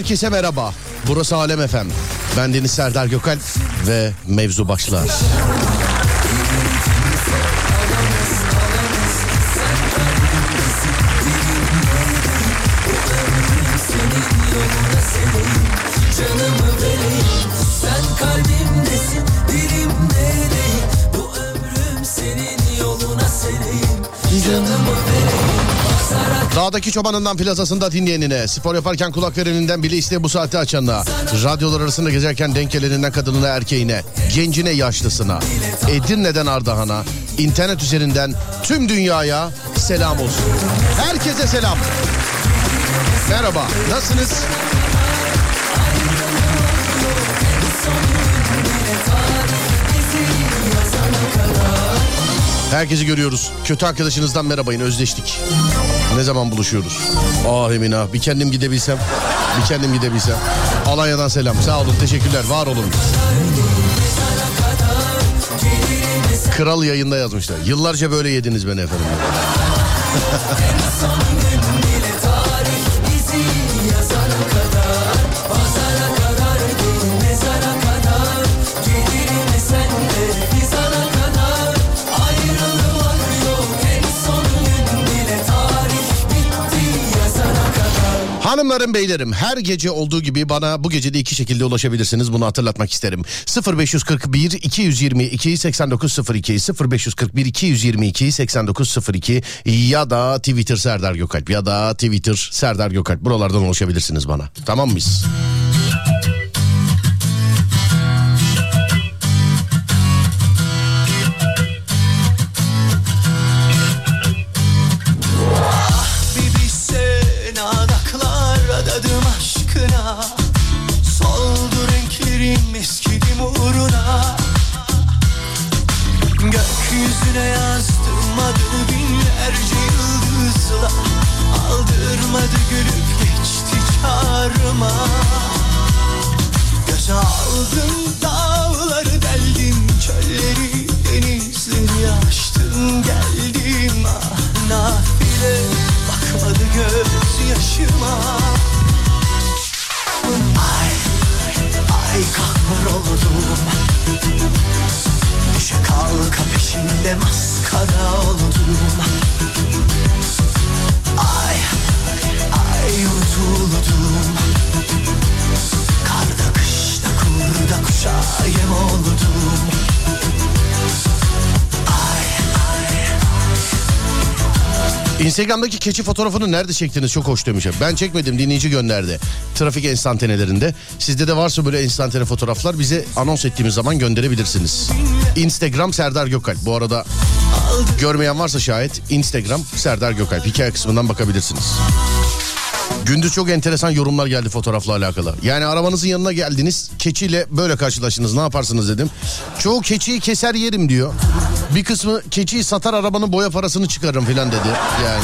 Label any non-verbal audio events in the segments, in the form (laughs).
Herkese merhaba. Burası Alem Efem. Ben Deniz Serdar Gökal ve mevzu başlar. Dağdaki çobanından plazasında dinleyenine, spor yaparken kulak vereninden bile iste bu saati açanına, radyolar arasında gezerken denk geleninden kadınına erkeğine, gencine yaşlısına, Edirne'den Ardahan'a, internet üzerinden tüm dünyaya selam olsun. Herkese selam. Merhaba, nasılsınız? Herkesi görüyoruz. Kötü arkadaşınızdan merhabayın özleştik. Ne zaman buluşuyoruz? Ah Emin ah bir kendim gidebilsem. Bir kendim gidebilsem. Alanya'dan selam. Sağ olun teşekkürler var olun. Kral yayında yazmışlar. Yıllarca böyle yediniz beni efendim. (laughs) Hanımlarım beylerim her gece olduğu gibi bana bu gece de iki şekilde ulaşabilirsiniz bunu hatırlatmak isterim. 0541 222 8902 0541 222 8902 ya da Twitter Serdar Gökalp ya da Twitter Serdar Gökalp buralardan ulaşabilirsiniz bana. Tamam mıyız? Gökyüzüne yazdım adını binlerce yıldızla. Aldırmadı gülüp geçti çağrıma. Göze aldım dağları deldim Çölleri. Denizleri aştım geldim. Ah Nafile bakmadı göz yaşıma Ay, ay kahroldum Kalka peşinde maskara oldum. Ay, ay unutuldum. Karda kışta kurda kuşa yem oldum Instagram'daki keçi fotoğrafını nerede çektiniz çok hoş demiş. Ben çekmedim dinleyici gönderdi. Trafik enstantanelerinde. Sizde de varsa böyle enstantane fotoğraflar bize anons ettiğimiz zaman gönderebilirsiniz. Instagram Serdar Gökalp. Bu arada görmeyen varsa şayet Instagram Serdar Gökalp. Hikaye kısmından bakabilirsiniz. Gündüz çok enteresan yorumlar geldi fotoğrafla alakalı. Yani arabanızın yanına geldiniz keçiyle böyle karşılaştınız ne yaparsınız dedim. Çoğu keçiyi keser yerim diyor. Bir kısmı keçiyi satar arabanın boya parasını çıkarırım filan dedi. Yani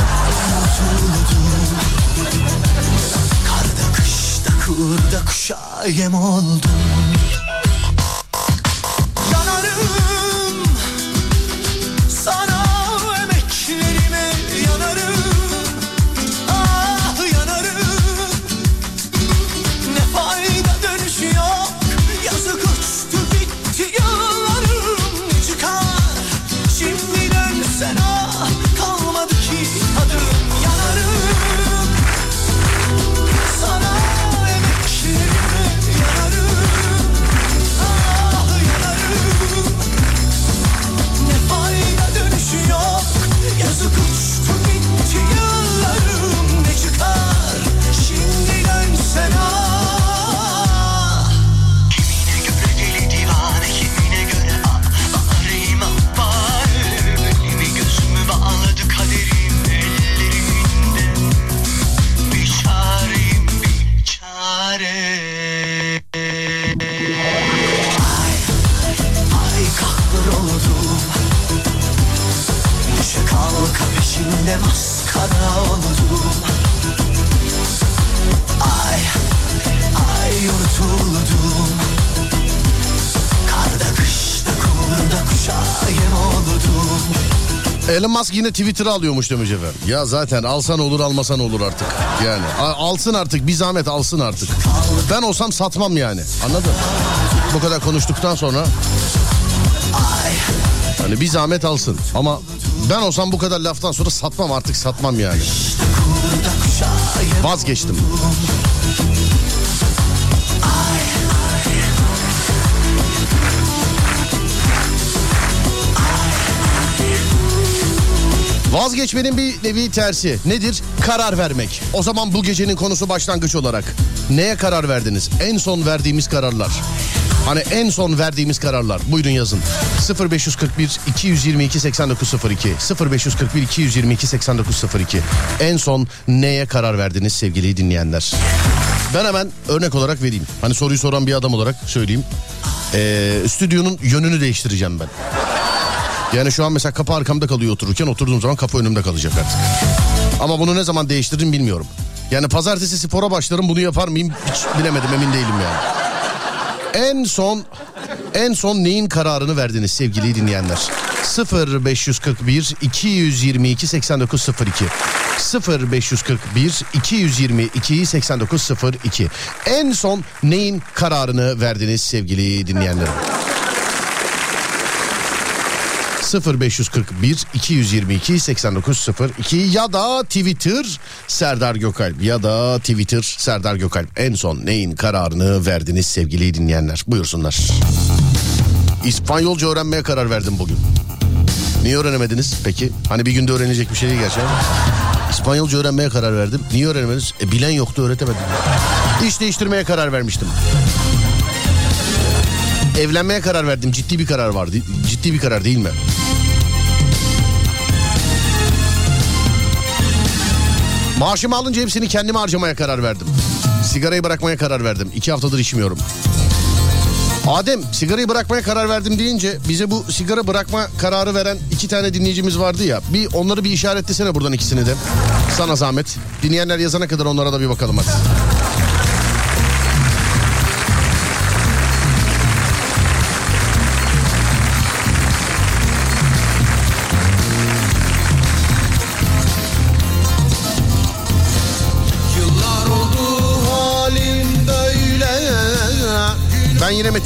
Karda kışta kurda kuşa yem oldum Elon Musk yine Twitter'ı alıyormuş demiş efendim. Ya zaten alsan olur almasan olur artık. Yani alsın artık bir zahmet alsın artık. Ben olsam satmam yani anladın? Bu kadar konuştuktan sonra Hani bir zahmet alsın ama ben olsam bu kadar laftan sonra satmam artık satmam yani. Vazgeçtim. Vazgeçmenin bir nevi tersi. Nedir? Karar vermek. O zaman bu gecenin konusu başlangıç olarak. Neye karar verdiniz? En son verdiğimiz kararlar. Hani en son verdiğimiz kararlar. Buyurun yazın. 0541 222 8902 0541 222 8902 En son neye karar verdiniz sevgili dinleyenler? Ben hemen örnek olarak vereyim. Hani soruyu soran bir adam olarak söyleyeyim. Ee, stüdyonun yönünü değiştireceğim ben. Yani şu an mesela kapı arkamda kalıyor otururken oturduğum zaman kapı önümde kalacak artık. Ama bunu ne zaman değiştiririm bilmiyorum. Yani pazartesi spora başlarım bunu yapar mıyım hiç bilemedim emin değilim yani. En son en son neyin kararını verdiniz sevgili dinleyenler? 0541 222 8902 0541 222 8902 En son neyin kararını verdiniz sevgili dinleyenlerim? 0541 222 8902 ya da Twitter Serdar Gökalp ya da Twitter Serdar Gökalp en son neyin kararını verdiniz sevgili dinleyenler buyursunlar. İspanyolca öğrenmeye karar verdim bugün. Niye öğrenemediniz peki? Hani bir günde öğrenecek bir şey değil gerçi ama. İspanyolca öğrenmeye karar verdim. Niye öğrenemediniz? E, bilen yoktu öğretemedim. İş değiştirmeye karar vermiştim. Evlenmeye karar verdim. Ciddi bir karar vardı. Ciddi bir karar değil mi? Maaşımı alınca hepsini kendime harcamaya karar verdim. Sigarayı bırakmaya karar verdim. İki haftadır içmiyorum. Adem sigarayı bırakmaya karar verdim deyince bize bu sigara bırakma kararı veren iki tane dinleyicimiz vardı ya. Bir onları bir işaretlesene buradan ikisini de. Sana zahmet. Dinleyenler yazana kadar onlara da bir bakalım hadi.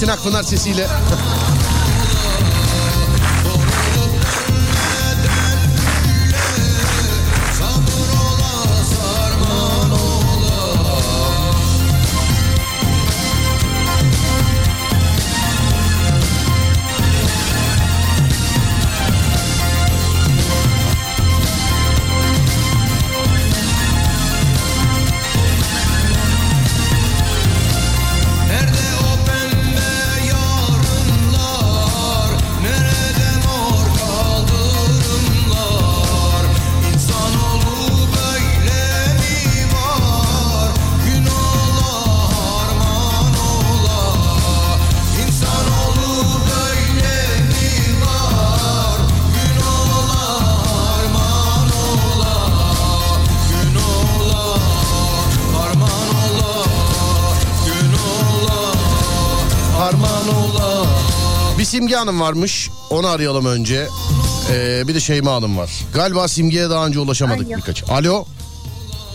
Metin Akpınar sesiyle. Simge Hanım varmış. Onu arayalım önce. Ee, bir de Şeyma Hanım var. Galiba Simge'ye daha önce ulaşamadık Alo. birkaç. Alo.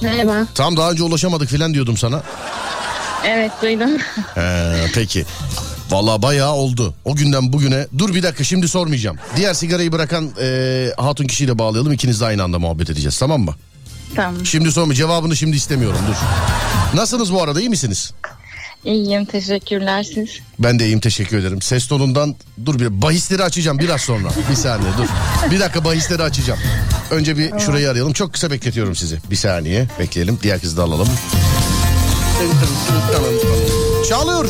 Merhaba. Tam daha önce ulaşamadık filan diyordum sana. Evet duydum. Ee, peki. Vallahi bayağı oldu. O günden bugüne. Dur bir dakika şimdi sormayacağım. Diğer sigarayı bırakan e, hatun kişiyle bağlayalım. İkiniz de aynı anda muhabbet edeceğiz tamam mı? tamam. Şimdi sorma cevabını şimdi istemiyorum dur. Nasılsınız bu arada iyi misiniz? İyiyim teşekkürler siz. Ben de iyiyim teşekkür ederim. Ses tonundan dur bir bahisleri açacağım biraz sonra. (laughs) Bir saniye dur. Bir dakika bahisleri açacağım. Önce bir şurayı arayalım. Çok kısa bekletiyorum sizi. Bir saniye bekleyelim. Diğer kızı da alalım. Çalıyor.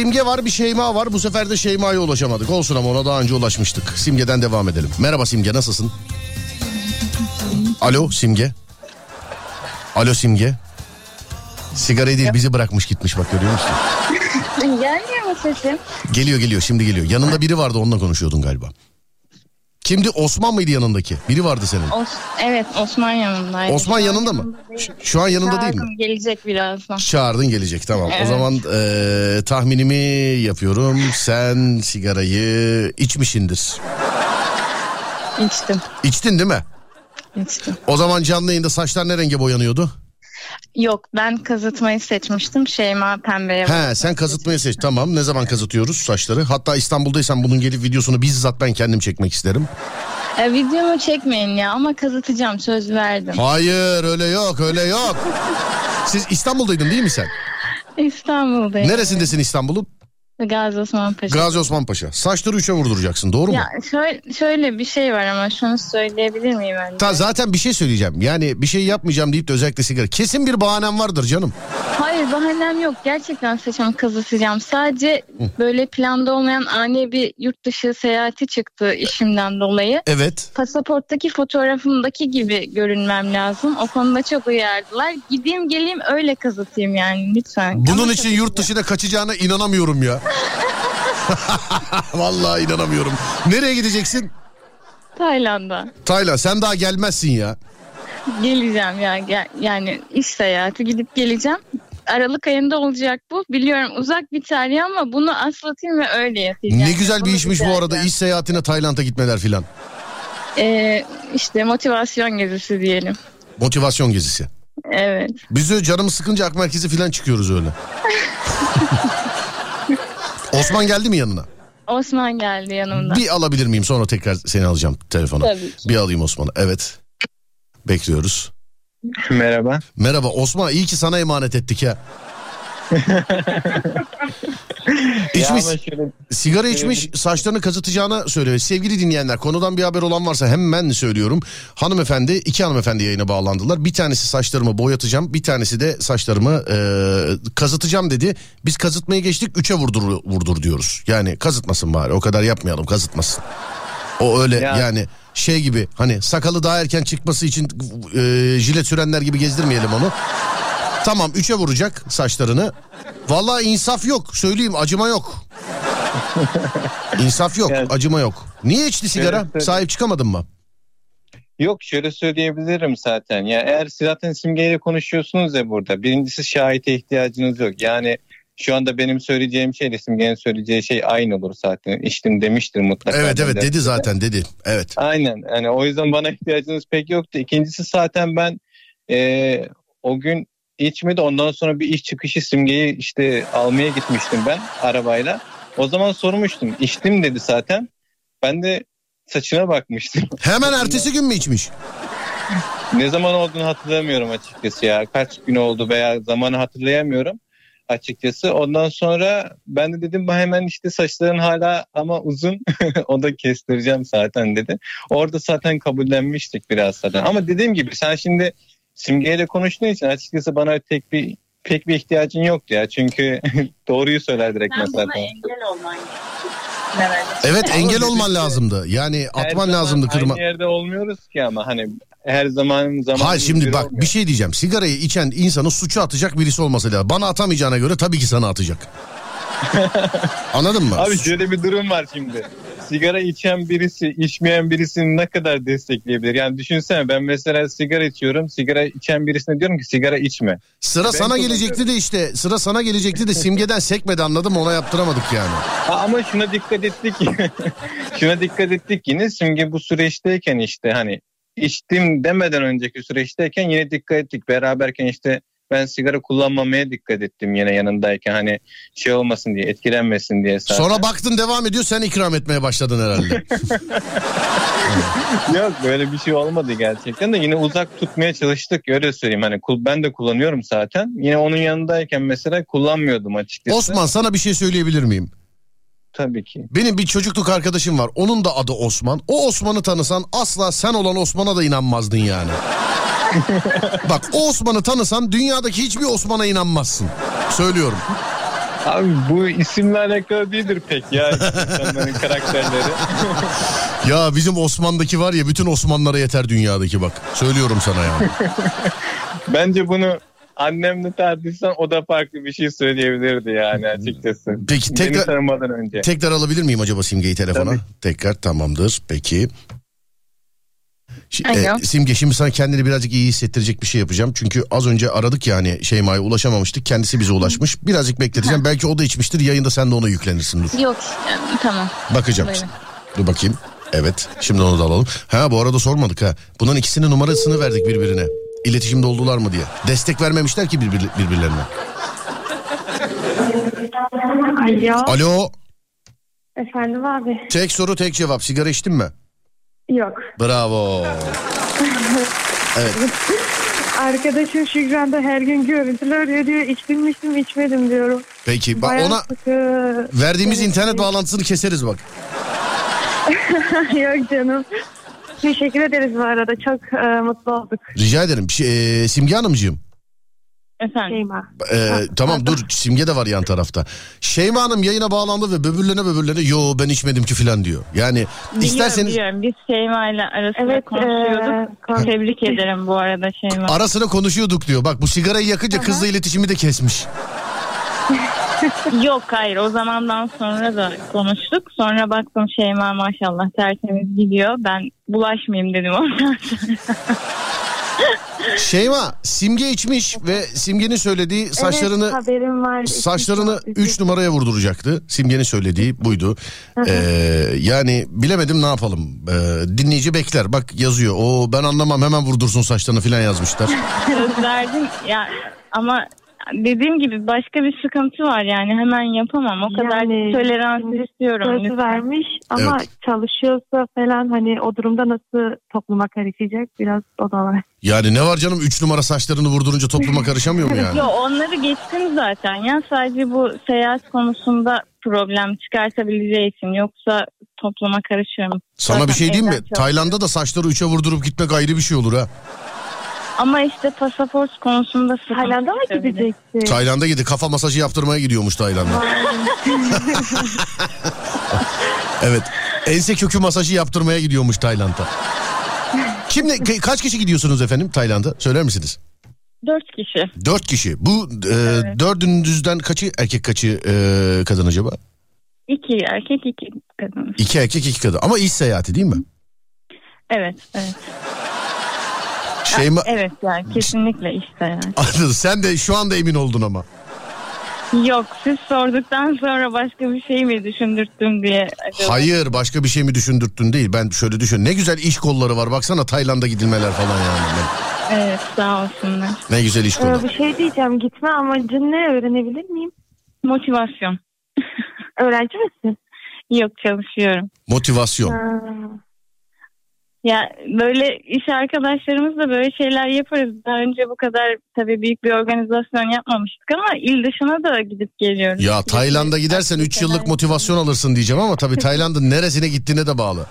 Simge var bir Şeyma var. Bu sefer de Şeyma'ya ulaşamadık. Olsun ama ona daha önce ulaşmıştık. Simge'den devam edelim. Merhaba Simge nasılsın? Alo Simge. Alo Simge. Sigarayı değil bizi bırakmış gitmiş bak görüyor musun? (laughs) Gelmiyor mu sesim? Geliyor geliyor şimdi geliyor. Yanında biri vardı onunla konuşuyordun galiba. Kimdi Osman mıydı yanındaki? Biri vardı senin. Os evet Osman yanındaydı. Osman yanında mı? Şu- Şu an yanında değil mi? Çağırdım, Gelecek birazdan. Çağırdın gelecek tamam. O Evet. zaman eee, tahminimi yapıyorum. Sen sigarayı içmişindir. İçtim. İçtin değil mi? içtim. O zaman canlı yayında saçlar ne renge boyanıyordu? Yok ben kazıtmayı seçmiştim. Şeyma pembeye. He sen kazıtmayı seç tamam. Ne zaman kazıtıyoruz saçları? Hatta İstanbul'daysan bunun gelip videosunu bizzat ben kendim çekmek isterim. E, videomu çekmeyin ya ama kazıtacağım söz verdim. Hayır öyle yok öyle yok. Siz İstanbul'daydın değil mi sen? İstanbul'dayım. Neresindesin İstanbul'un? Gazi Osman Paşa. Gazi Osman Paşa. Saçları üçe vurduracaksın doğru mu? Ya şöyle, şöyle bir şey var ama şunu söyleyebilir miyim önce? Ta zaten bir şey söyleyeceğim. Yani bir şey yapmayacağım deyip de özellikle sigara. Kesin bir bahanem vardır canım. Hayır bahanem yok. Gerçekten saçımı kazıtacağım. Sadece böyle planda olmayan ani bir yurt dışı seyahati çıktı işimden dolayı. Evet. Pasaporttaki fotoğrafımdaki gibi görünmem lazım. O konuda çok uyardılar. Gideyim geleyim öyle kazıtayım yani lütfen. Bunun Ama için yurt dışına kaçacağına inanamıyorum ya. (laughs) Vallahi inanamıyorum. Nereye gideceksin? Tayland'a Tayland sen daha gelmezsin ya. geleceğim ya. Gel- yani iş seyahati gidip geleceğim. Aralık ayında olacak bu. Biliyorum uzak bir tarih ama bunu aslatayım ve öyle yapayım. Ne Yani güzel bir işmiş bu arada iş seyahatine Tayland'a gitmeler filan. Ee, işte motivasyon gezisi diyelim. Motivasyon gezisi. Evet. Biz öyle canımız sıkınca ak merkezi filan çıkıyoruz öyle. (laughs) Osman geldi mi yanına? Osman geldi yanımda. Bir alabilir miyim sonra tekrar seni alacağım telefona. Tabii ki. Bir alayım Osman'ı. Evet. Bekliyoruz. Merhaba. Merhaba Osman iyi ki sana emanet ettik ya. (laughs) (laughs) İçmiş, sigara içmiş saçlarını kazıtacağına söylüyor. Sevgili dinleyenler konudan bir haber olan varsa hemen söylüyorum. Hanımefendi iki hanımefendi yayına bağlandılar. Bir tanesi saçlarımı boyatacağım bir tanesi de saçlarımı e, kazıtacağım dedi. Biz kazıtmaya geçtik üçe vurdur, vurdur diyoruz. Yani kazıtmasın bari o kadar yapmayalım kazıtmasın. O öyle Ya- yani şey gibi hani sakalı daha erken çıkması için e, jilet sürenler gibi gezdirmeyelim onu. Tamam üçe vuracak saçlarını. Vallahi insaf yok söyleyeyim acıma yok. İnsaf yok Evet. acıma yok. Niye içti sigara? Evet. Sahip çıkamadın mı? yok şöyle söyleyebilirim zaten. Ya eğer zaten simgeyle konuşuyorsunuz ya burada. Birincisi şahite ihtiyacınız yok. Yani şu anda benim söyleyeceğim şeyle simgenin söyleyeceği şey aynı olur zaten. İçtim demiştir mutlaka. Evet evet de- dedi zaten dedi. Evet. Aynen. Yani o yüzden bana ihtiyacınız pek yoktu. İkincisi zaten ben e, o gün içmedi. Ondan sonra bir iş çıkışı simgeyi işte almaya gitmiştim ben arabayla. O zaman sormuştum. İçtim dedi zaten. Ben de saçına bakmıştım. (laughs) Hemen ertesi gün mü içmiş? ne zaman olduğunu hatırlamıyorum açıkçası ya. Kaç gün oldu veya zamanı hatırlayamıyorum açıkçası. Ondan sonra ben de dedim "Ben hemen işte saçların hala ama uzun. (laughs) o da kestireceğim zaten dedi. Orada zaten kabullenmiştik biraz zaten. Ama dediğim gibi sen şimdi simgeyle konuştuğun için açıkçası bana tek bir pek bir ihtiyacın yoktu ya. Çünkü (laughs) doğruyu söyler direkt Sen mesela. buna engel olman. Evet engel olman lazımdı. Yani Her atman lazımdı kırma. Aynı yerde olmuyoruz ki ama hani her zaman zaman Hayır şimdi bak bir şey diyeceğim. Sigarayı içen insanı suça atacak birisi olması lazım. Bana atamayacağına göre tabii ki sana atacak. (laughs) Anladın mı? Abi şöyle bir durum var şimdi. Sigara içen birisi, içmeyen birisini ne kadar destekleyebilir? Yani düşünsene ben mesela sigara içiyorum. Sigara içen birisine diyorum ki sigara içme. Sıra Ben sana gelecekti de işte sıra sana gelecekti de simgeden sekmedi anladım ona yaptıramadık yani. Ha, ama şuna dikkat ettik. (laughs) şuna dikkat ettik yine simge bu süreçteyken işte hani içtim demeden önceki süreçteyken yine dikkat ettik. Beraberken işte ben sigara kullanmamaya dikkat ettim yine yanındayken hani şey olmasın diye etkilenmesin diye. zaten. Sonra baktın devam ediyor sen ikram etmeye başladın herhalde. (laughs) Yok böyle bir şey olmadı gerçekten de yine uzak tutmaya çalıştık öyle söyleyeyim. Hani ben de kullanıyorum zaten. Yine onun yanındayken mesela kullanmıyordum açıkçası. Osman sana bir şey söyleyebilir miyim? Tabii ki. Benim bir çocukluk arkadaşım var. Onun da adı Osman. O Osman'ı tanısan asla sen olan Osman'a da inanmazdın yani. (laughs) Bak o Osman'ı tanısan dünyadaki hiçbir Osman'a inanmazsın. Söylüyorum. Abi bu isimle alakalı değildir pek ya insanların karakterleri. (laughs) Ya bizim Osman'daki var ya bütün Osmanlılara yeter dünyadaki bak. Söylüyorum sana yani. (laughs) Bence bunu annemle tartışsan o da farklı bir şey söyleyebilirdi yani açıkçası. Peki, Beni tekrar- tanımadan önce. Tekrar alabilir miyim acaba Simge'yi telefona? Tabii. Tekrar tamamdır. Peki. E, Simge şimdi sana kendini birazcık iyi hissettirecek bir şey yapacağım. Çünkü az önce aradık yani Şeyma'ya ulaşamamıştık. Kendisi bize ulaşmış. Birazcık bekleteceğim. Belki o da içmiştir. Yayında sen de ona yüklenirsin dur. Yok tamam. Bakacağım. Buyurun. Dur bakayım. Evet. Şimdi onu da alalım. Ha bu arada sormadık ha. Bunların ikisinin numarasını verdik birbirine. İletişimde oldular mı diye. Destek vermemişler ki birbir, birbirlerine. Alo. Alo. Efendim abi. Tek soru tek cevap. Sigara içtin mi? Yok. Bravo. Evet. Arkadaşım Şükran da her gün görüntülü arıyor diyor. İçtim mi içtim içmedim diyorum. Peki bak Bayağı ona sıkı. verdiğimiz Evet, internet bağlantısını keseriz bak. (laughs) Yok canım. Teşekkür ederiz bu arada. Çok e, mutlu olduk. Rica ederim. Şey, e, Simge Hanımcığım. Efendim. Şeyma. e, tamam dur Simge de var yan tarafta. Şeyma Hanım yayına bağlandı ve böbürlene böbürlene yo ben içmedim ki filan diyor. Yani isterseniz Biliyorum, biliyorum. Biz Şeyma ile arasında Evet. konuşuyorduk. e, kon- Tebrik ederim bu arada Şeyma. arasına konuşuyorduk diyor. Bak bu sigarayı yakınca kızla iletişimi de kesmiş. (laughs) Yok hayır o zamandan sonra da konuştuk. Sonra baktım Şeyma maşallah tertemiz gidiyor. Ben bulaşmayayım dedim ondan sonra. (laughs) Şeyma Simge içmiş ve Simge'nin söylediği saçlarını Evet, haberim var. saçlarını İçmiş, 3 numaraya vurduracaktı. Simge'nin söylediği buydu. Ee, yani bilemedim ne yapalım. Ee, dinleyici bekler. Bak yazıyor. O ben anlamam hemen vurdursun saçlarını filan yazmışlar. (laughs) Verdim ya ama dediğim gibi başka bir sıkıntı var yani hemen yapamam. O kadar Yani tolerans istiyorum. Söz lütfen. vermiş ama Evet. çalışıyorsa falan hani o durumda nasıl topluma karışacak biraz o da var. (laughs) Yani ne var canım 3 numara saçlarını vurdurunca topluma karışamıyor mu yani? (laughs) Yo onları geçtim zaten ya sadece bu seyahat konusunda problem çıkartabileceği için yoksa topluma karışıyorum. Sana bir Zaten şey diyeyim mi? çok- Tayland'da da saçları 3'e vurdurup gitmek ayrı bir şey olur ha. Ama işte pasaport konusunda sıkıntı. Tayland'a mı gideceksin? Tayland'a gidi kafa masajı yaptırmaya gidiyormuş Tayland'a. (laughs) evet. Ense kökü masajı yaptırmaya gidiyormuş Tayland'a. Kimle ka- kaç kişi gidiyorsunuz efendim Tayland'a? Söyler misiniz? Dört kişi. Dört kişi. Bu e, dördünüzden kaçı erkek kaçı e, kadın acaba? İki erkek iki kadın. İki erkek iki kadın. Ama iş seyahati değil mi? Evet evet. Şeyma... Evet yani kesinlikle işte yani. (laughs) Anladım. Sen de şu anda emin oldun ama. Yok siz sorduktan sonra başka bir şey mi düşündürttüm diye. acaba? Hayır başka bir şey mi düşündürttün değil. Ben şöyle düşün. Ne güzel iş kolları var. Baksana Tayland'a gidilmeler falan yani. Evet sağ olsunlar. Ne güzel iş Ee, kolu. bir şey diyeceğim gitme amacın ne öğrenebilir miyim? Motivasyon. (laughs) Öğrenci misin? Yok çalışıyorum. Motivasyon. Ha. Ya böyle iş arkadaşlarımızla böyle şeyler yaparız. Daha önce bu kadar tabii büyük bir organizasyon yapmamıştık ama il dışına da gidip geliyoruz. Ya Tayland'a gidersen 3 yıllık motivasyon alırsın diyeceğim ama tabii Tayland'ın neresine gittiğine de bağlı.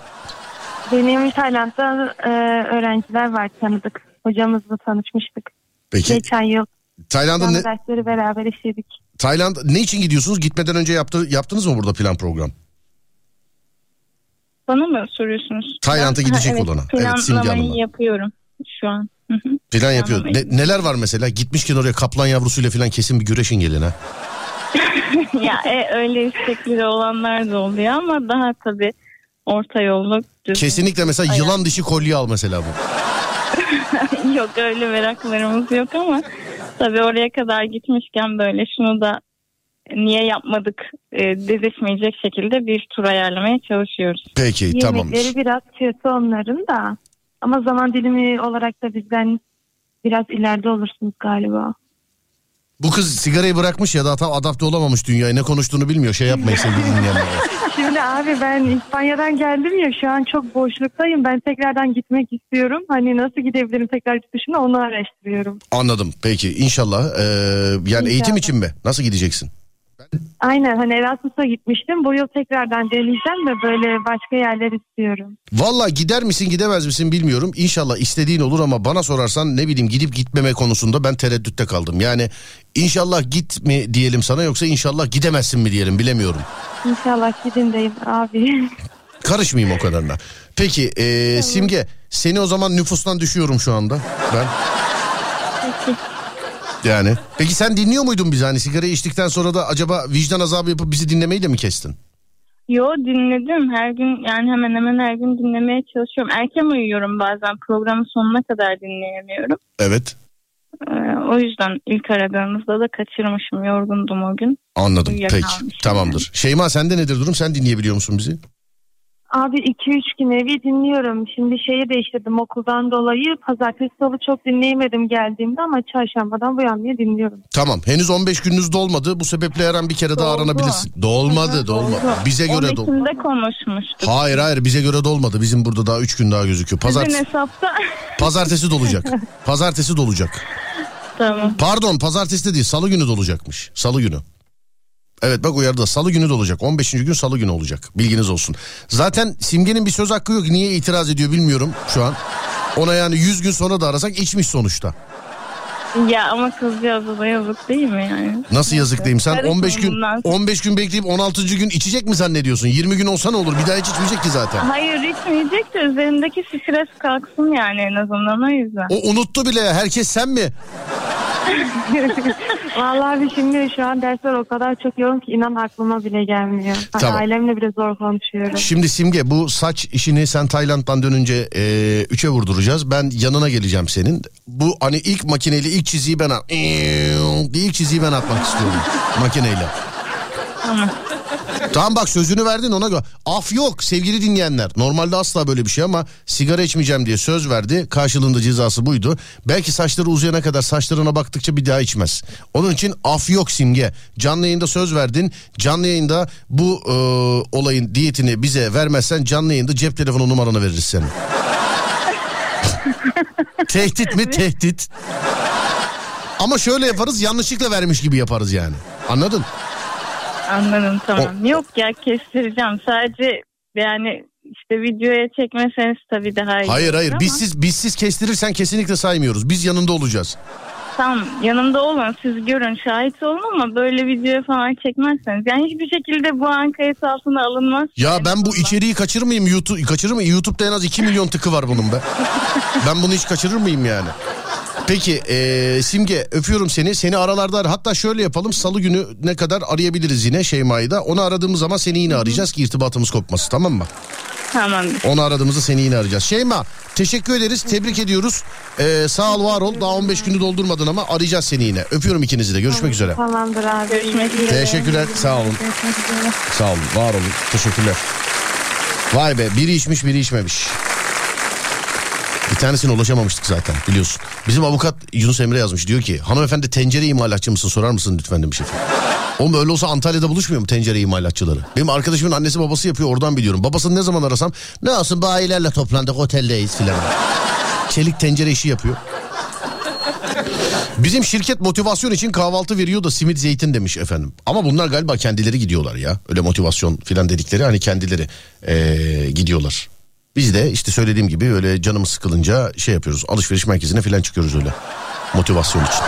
Benim Tayland'da e, öğrenciler var tanıdık. Hocamızla tanışmıştık. Peki Geçen yıl Tayland'a canlı ne, dersleri beraber işledik. Tayland ne için gidiyorsunuz? Gitmeden önce yaptı, yaptınız mı burada plan program? Bana mı soruyorsunuz? Tayland'a gidecek evet, olana. Evet, Simge Hanım'a. yapıyorum şu an. Hı hı. Plan yapıyor. Ne, neler var mesela? Gitmişken oraya kaplan yavrusuyla falan kesin bir güreşin gelin ha. (laughs) ya e, öyle istekleri olanlar da oluyor ama daha tabii orta yollu. düzgün. Kesinlikle mesela Aynen. yılan dişi kolye al mesela bu. (laughs) yok öyle meraklarımız yok ama tabii oraya kadar gitmişken böyle şunu da niye yapmadık e, dedirtmeyecek şekilde bir tur ayarlamaya çalışıyoruz. Peki tamam. Yemekleri biraz kötü onların da. Ama zaman dilimi olarak da bizden biraz ileride olursunuz galiba. Bu kız sigarayı bırakmış ya da tam adapte olamamış dünyaya. Ne konuştuğunu bilmiyor. Şey yapmayın sevgili dinleyenler. (laughs) Şimdi abi ben İspanya'dan geldim ya şu an çok boşluktayım. Ben tekrardan gitmek istiyorum. Hani nasıl gidebilirim tekrar yurt dışına onu araştırıyorum. Anladım. Peki inşallah. Ee, yani eğitim İnşallah. için mi? Nasıl gideceksin? Aynen hani Erasmus'a gitmiştim. Bu yıl tekrardan deneyeceğim de böyle başka yerler istiyorum. Valla gider misin gidemez misin bilmiyorum. İnşallah istediğin olur ama bana sorarsan ne bileyim gidip gitmeme konusunda ben tereddütte kaldım. Yani inşallah git mi diyelim sana yoksa inşallah gidemezsin mi diyelim bilemiyorum. İnşallah gidin deyim abi. (laughs) Karışmayayım o kadarına. Peki ee, Simge seni o zaman nüfustan düşüyorum şu anda ben. Yani. Peki sen dinliyor muydun bizi hani sigara içtikten sonra da acaba vicdan azabı yapıp bizi dinlemeyi de mi kestin? Yo dinledim. Her gün yani hemen hemen her gün dinlemeye çalışıyorum. Erken uyuyorum bazen. Programın sonuna kadar dinleyemiyorum. Evet. Ee, o yüzden ilk aradığınızda da kaçırmışım. Yorgundum o gün. Anladım. Peki. Tamamdır. Şeyma sende nedir durum? Sen dinleyebiliyor musun bizi? Abi 2-3 gün evi dinliyorum. Şimdi şeyi değiştirdim okuldan dolayı. Pazartesi salı çok dinleyemedim geldiğimde ama çarşambadan bu yanlıya dinliyorum. Tamam. Henüz 15 gününüz dolmadı. Bu sebeple her an bir kere daha aranabilirsin. Dolmadı, Hı hı, dolmadı. doldu. Bize göre dolmadı. 12'sinde konuşmuştuk. Hayır hayır bize göre dolmadı. Bizim burada daha 3 gün daha gözüküyor. Sizin Pazartesi, hesapta. pazartesi dolacak. (laughs) Pazartesi dolacak. tamam. Pardon pazartesi de değil salı günü dolacakmış. Salı günü. Evet bak uyarıda salı günü dolacak. 15. gün salı günü olacak. Bilginiz olsun. Zaten Simge'nin bir söz hakkı yok. Niye itiraz ediyor bilmiyorum şu an. Ona yani 100 gün sonra da arasak içmiş sonuçta. Ya ama kızcağıza da yazık değil mi yani? Nasıl yazık diyeyim sen Karışmayın 15 gün bundan sonra. 15 gün bekleyip 16. gün içecek mi zannediyorsun? 20 gün olsa ne olur? Bir daha hiç içmeyecek ki zaten. Hayır içmeyecek de üzerindeki stres kalksın yani en azından o yüzden. O unuttu bile. Herkes sen mi? (laughs) Vallahi abi şimdi şu an dersler o kadar çok yoğun ki inan aklıma bile gelmiyor. Hani Tamam. Ailemle bile zor konuşuyorum. Şimdi Simge bu saç işini sen Tayland'dan dönünce e, üçe vurduracağız. Ben yanına geleceğim senin. Bu hani ilk makineyle ilk çiziyi ben at. diye ilk çiziyi ben atmak istiyorum makineyle. Tamam bak sözünü verdin ona göre. Af yok sevgili dinleyenler. Normalde asla böyle bir şey ama sigara içmeyeceğim diye söz verdi. Karşılığında cezası buydu. Belki saçları uzayana kadar saçlarına baktıkça bir daha içmez. Onun için af yok simge. Canlı yayında söz verdin. Canlı yayında bu e, olayın diyetini bize vermezsen canlı yayında cep telefonu numaranı veririz senin. (laughs) Tehdit mi? Tehdit. Ama şöyle yaparız yanlışlıkla vermiş gibi yaparız yani. Anladın? Anladım tamam. Yok ya kestireceğim. Sadece yani işte videoya çekmeseniz tabii daha iyi. Hayır hayır ama- bizsiz bizsiz kestirirsen kesinlikle saymıyoruz. Biz yanında olacağız. Tamam yanımda olun siz görün şahit olun ama böyle videoya falan çekmezseniz. Yani hiçbir şekilde bu an kayıt altına alınmaz. Ya ben bu içeriği kaçırır mıyım YouTube kaçırır mıyım? YouTube'da en az 2 milyon tıkı var bunun be. ben bunu hiç kaçırır mıyım yani? Peki eee, Simge öpüyorum seni. Seni aralarda ar- hatta şöyle yapalım. Salı günü ne kadar arayabiliriz yine Şeyma'yı da. Onu aradığımız zaman seni yine arayacağız ki irtibatımız kopmasın tamam mı? Tamamdır. Onu aradığımızda seni yine arayacağız. Şeyma teşekkür ederiz. Tebrik ediyoruz. Eee, sağ ol var ol. Daha 15 günü doldurmadın ama arayacağız seni yine. Öpüyorum ikinizi de. Görüşmek üzere. Tamamdır abi. Görüşmek üzere. Teşekkürler. Sağ olun. Görüşmek üzere. Sağ olun. Var olun. Teşekkürler. Vay be biri içmiş biri içmemiş. Tanesine ulaşamamıştık zaten biliyorsun. Bizim avukat Yunus Emre yazmış diyor ki hanımefendi tencere imalatçı mısın sorar mısın lütfen demiş efendim. Oğlum öyle olsa Antalya'da buluşmuyor mu tencere imalatçıları? Benim arkadaşımın annesi babası yapıyor oradan biliyorum. Babasını ne zaman arasam ne olsun bayilerle toplandık oteldeyiz filan. Çelik tencere işi yapıyor. Bizim şirket motivasyon için kahvaltı veriyor da simit zeytin demiş efendim. Ama bunlar galiba kendileri gidiyorlar ya. Öyle motivasyon filan dedikleri hani kendileri eee, gidiyorlar. Biz de işte söylediğim gibi öyle canımız sıkılınca şey yapıyoruz. Alışveriş merkezine filan çıkıyoruz öyle. Motivasyon için.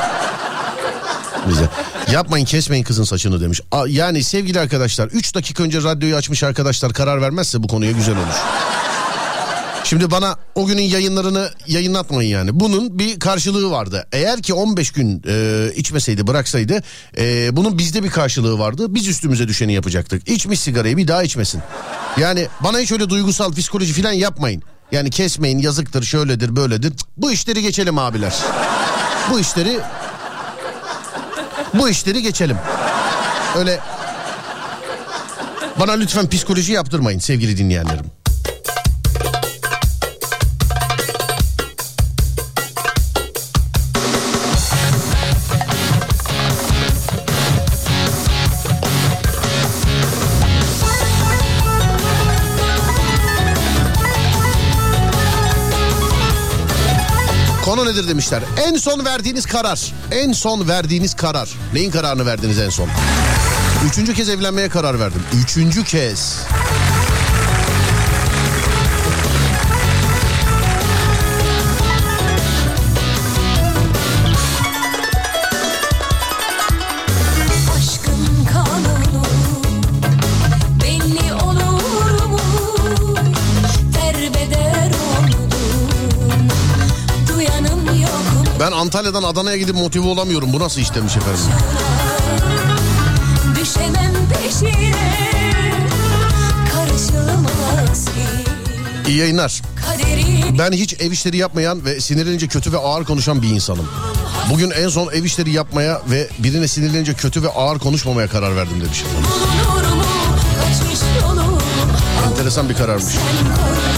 Bize. Yapmayın kesmeyin kızın saçını demiş. Yani sevgili arkadaşlar 3 dakika önce radyoyu açmış arkadaşlar karar vermezse bu konuya güzel olur. Şimdi bana o günün yayınlarını yayınlatmayın yani. Bunun bir karşılığı vardı. Eğer ki 15 gün e, içmeseydi bıraksaydı e, bunun bizde bir karşılığı vardı. Biz üstümüze düşeni yapacaktık. İçmiş sigarayı bir daha içmesin. Yani bana hiç öyle duygusal psikoloji falan yapmayın. Yani kesmeyin yazıktır şöyledir böyledir. Bu işleri geçelim abiler. Bu işleri bu işleri geçelim. Öyle bana lütfen psikoloji yaptırmayın sevgili dinleyenlerim. Konu nedir demişler. En son verdiğiniz karar. En son verdiğiniz karar. Neyin kararını verdiniz en son? Üçüncü kez evlenmeye karar verdim. Üçüncü kez. Antalya'dan Adana'ya gidip motive olamıyorum. Bu nasıl iş demiş efendim. İyi yayınlar. Ben hiç ev işleri yapmayan ve sinirlenince kötü ve ağır konuşan bir insanım. Bugün en son ev işleri yapmaya ve birine sinirlenince kötü ve ağır konuşmamaya karar verdim demiş. Enteresan bir kararmış. Yanar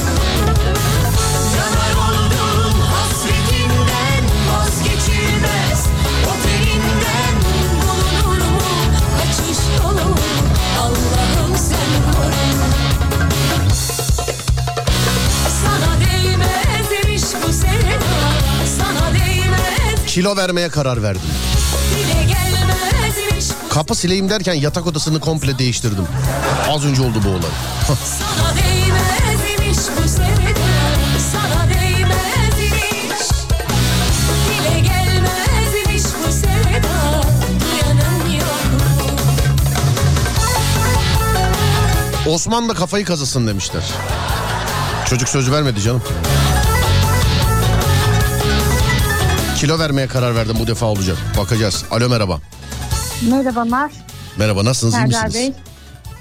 Kilo vermeye karar verdim. Kapı sileyim derken yatak odasını komple değiştirdim. Az önce oldu bu olay. Osman da kafayı kazısın demişler. Çocuk söz vermedi canım. Kilo vermeye karar verdim bu defa olacak. Bakacağız. Alo merhaba. Merhabalar Merhaba nasılsınız iyi Serdar misiniz?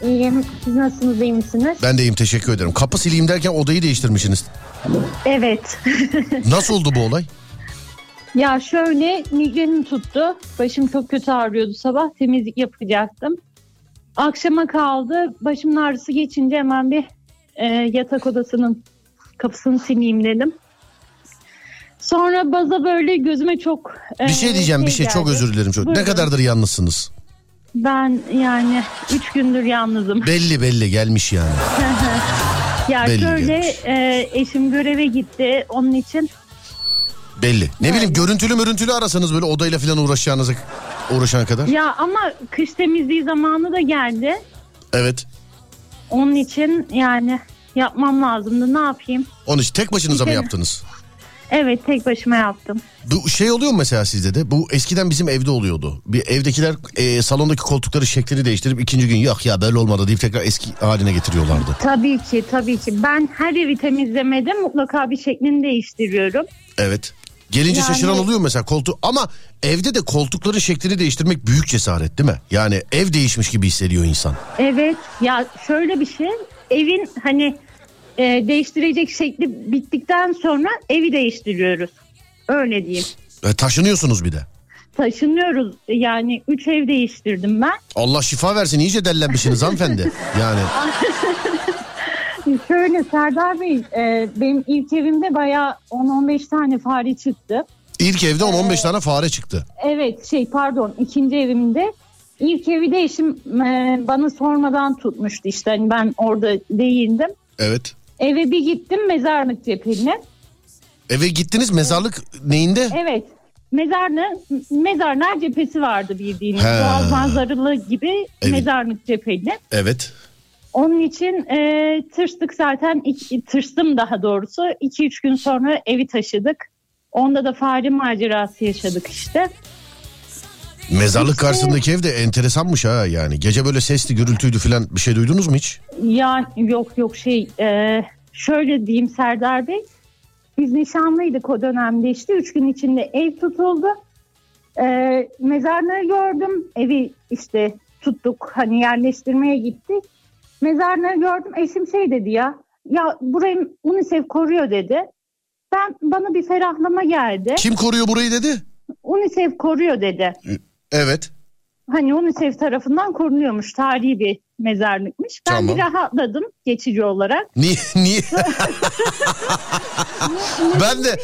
Bey. İyiyim. Siz nasılsınız iyi misiniz? Ben de iyiyim teşekkür ederim. Kapı sileyim derken odayı değiştirmişsiniz. Evet. (laughs) Nasıl oldu bu olay? ya şöyle migrenim tuttu. Başım çok kötü ağrıyordu sabah. Temizlik yapacaktım. Akşama kaldı. Başımın ağrısı geçince hemen bir e, yatak odasının kapısını sileyim dedim. Sonra baza böyle gözüme çok... e, Bir şey diyeceğim bir şey çok geldi. özür dilerim. Çok. Ne kadardır yalnızsınız? Ben yani üç gündür yalnızım. Belli belli gelmiş yani. (laughs) Ya Belli şöyle gelmiş. e, eşim göreve gitti. Onun için Belli. Ne bileyim görüntülü mürüntülü arasanız böyle odayla falan uğraşacağınızı uğraşana kadar. Ya ama kış temizliği zamanı da geldi. Evet. Onun için yani yapmam lazımdı. Ne yapayım? Onun için tek başınıza mı Bir kere- yaptınız? Evet tek başıma yaptım. Bu şey oluyor mu mesela sizde de? Bu eskiden bizim evde oluyordu. Bir evdekiler e, salondaki koltukları şeklini değiştirip ikinci gün yok ya böyle olmadı deyip tekrar eski haline getiriyorlardı. Tabii ki tabii ki. Ben her evi temizlemede mutlaka bir şeklini değiştiriyorum. Evet. Gelince Yani- şaşıran oluyor mesela koltuk ama evde de koltukların şeklini değiştirmek büyük cesaret değil mi? Yani ev değişmiş gibi hissediyor insan. Evet ya şöyle bir şey. Evin hani e, değiştirecek şekli bittikten sonra evi değiştiriyoruz. Öyle diyeyim. E, taşınıyorsunuz bir de. Taşınıyoruz yani üç ev değiştirdim ben. Allah şifa versin iyice dellenmişsiniz hanımefendi. Yani (laughs) Şöyle Serdar Bey e, benim ilk evimde bayağı 10-15 tane fare çıktı. ilk evde 10-15 tane fare çıktı. Evet şey pardon ikinci evimde ilk evi de eşim e, bana sormadan tutmuştu işte hani ben orada değildim. Evet. Eve bir gittim mezarlık cepheline. Eve gittiniz mezarlık neyinde? Evet mezarlı mezarlar cephesi vardı bildiğiniz He. doğal manzaralı gibi Evet. mezarlık cepheli. Evet. Onun için e, tırstık zaten iki, tırstım daha doğrusu 2-3 gün sonra evi taşıdık. Onda da fare macerası yaşadık işte. Mezarlık karşısındaki ev de enteresanmış ha yani. Gece böyle sesli gürültüydü falan bir şey duydunuz mu hiç? Ya yok yok şey e, şöyle diyeyim Serdar Bey. Biz nişanlıydık o dönemde işte. Üç gün içinde ev tutuldu. E, mezarlığı gördüm. Evi işte tuttuk hani yerleştirmeye gittik. Mezarlığı gördüm. Eşim şey dedi ya. Ya burayı UNICEF koruyor dedi. Ben bana bir ferahlama geldi. Kim koruyor burayı dedi? UNICEF koruyor dedi. Evet. Hani UNICEF tarafından korunuyormuş. Tarihi bir mezarlıkmış. Ben Tamam. bir rahatladım geçici olarak. Niye? Niye? (laughs) ben de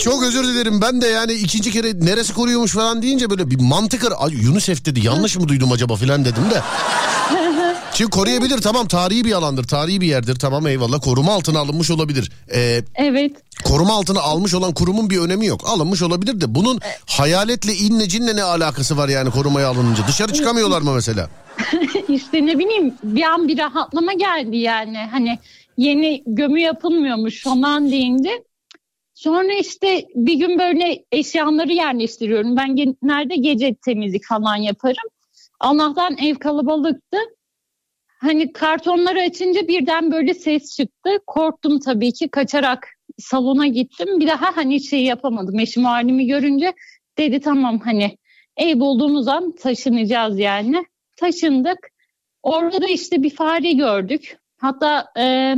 çok özür dilerim. Ben de yani ikinci kere neresi koruyormuş falan deyince böyle bir mantık ar- Ay, UNICEF dedi yanlış mı duydum acaba falan dedim de. (laughs) Şimdi koruyabilir tamam tarihi bir alandır tarihi bir yerdir tamam eyvallah koruma altına alınmış olabilir. Ee, Evet. koruma altına almış olan kurumun bir önemi yok alınmış olabilir de bunun hayaletle inle cinle ne alakası var yani korumaya alınınca dışarı çıkamıyorlar mı mesela? (laughs) işte ne bileyim bir an bir rahatlama geldi yani. Hani yeni gömü yapılmıyormuş falan deyince. Sonra işte bir gün böyle eşyaları yerleştiriyorum. Ben genelde gece temizlik falan yaparım. Allah'tan ev kalabalıktı. Hani kartonları açınca birden böyle ses çıktı. Korktum tabii ki kaçarak salona gittim. Bir daha hani şey yapamadım. Eşim halimi görünce dedi tamam hani ev bulduğumuz an taşınacağız yani. Taşındık. Orada da işte bir fare gördük. Hatta e,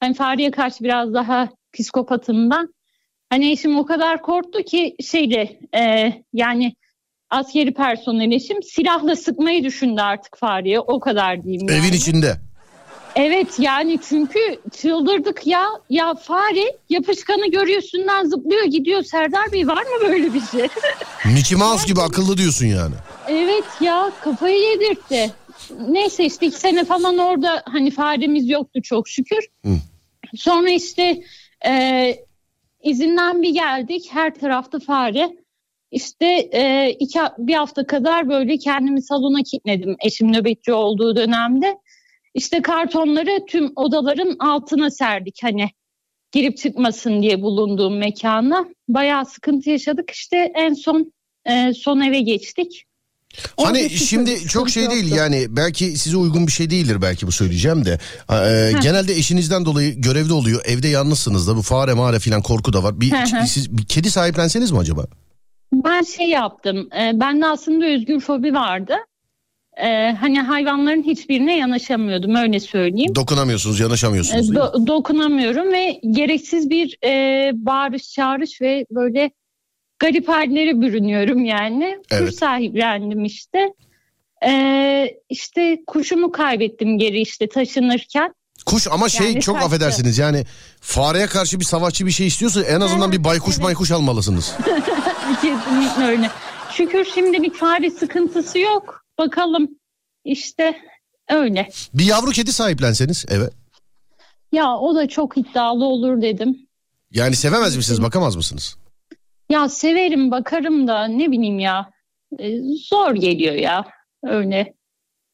hani fareye karşı biraz daha psikopatımdan. Hani eşim o kadar korktu ki şeyle e, yani askeri personel eşim silahla sıkmayı düşündü artık fareye. O kadar diyeyim yani. Evin içinde. Evet yani çünkü çıldırdık ya. Ya fare yapışkanı görüyor üstünden zıplıyor gidiyor. Serdar Bey var mı böyle bir şey? (laughs) Mickey Mouse gibi akıllı diyorsun yani. Evet ya kafayı yedirtti. Neyse işte iki sene falan orada hani faremiz yoktu çok şükür. Hı. Sonra işte e, izinden bir geldik her tarafta fare. İşte e, iki, bir hafta kadar böyle kendimi salona kilitledim eşim nöbetçi olduğu dönemde. İşte kartonları tüm odaların altına serdik hani girip çıkmasın diye bulunduğum mekana. Bayağı sıkıntı yaşadık işte en son e, son eve geçtik. Hani Orada şimdi çok şey değil yani belki size uygun bir şey değildir belki bu söyleyeceğim de. Ee, genelde eşinizden dolayı görevde oluyor. Evde yalnızsınız da bu fare mare filan korku da var. Bir, siz bir kedi sahiplenseniz mi acaba? Ben şey yaptım. E, bende aslında özgür fobi vardı. E, hani hayvanların hiçbirine yanaşamıyordum öyle söyleyeyim. Dokunamıyorsunuz, E, yanaşamıyorsunuz. mi? do- dokunamıyorum ve gereksiz bir e, bağırış çağırış ve böyle garip hallere bürünüyorum yani. Evet. Kuş sahiplendim işte. E, işte kuşumu kaybettim geri işte taşınırken. Kuş ama şey Yani çok kaçtı. affedersiniz yani fareye karşı bir savaşçı bir şey istiyorsa en azından bir baykuş evet. maykuş almalısınız. (laughs) Kesinlikle öyle. Şükür şimdilik fare sıkıntısı yok. Bakalım işte öyle. Bir yavru kedi sahiplenseniz evet. Ya o da çok iddialı olur dedim. Yani sevemez misiniz bakamaz mısınız? Ya severim bakarım da ne bileyim ya. E, zor geliyor ya öyle.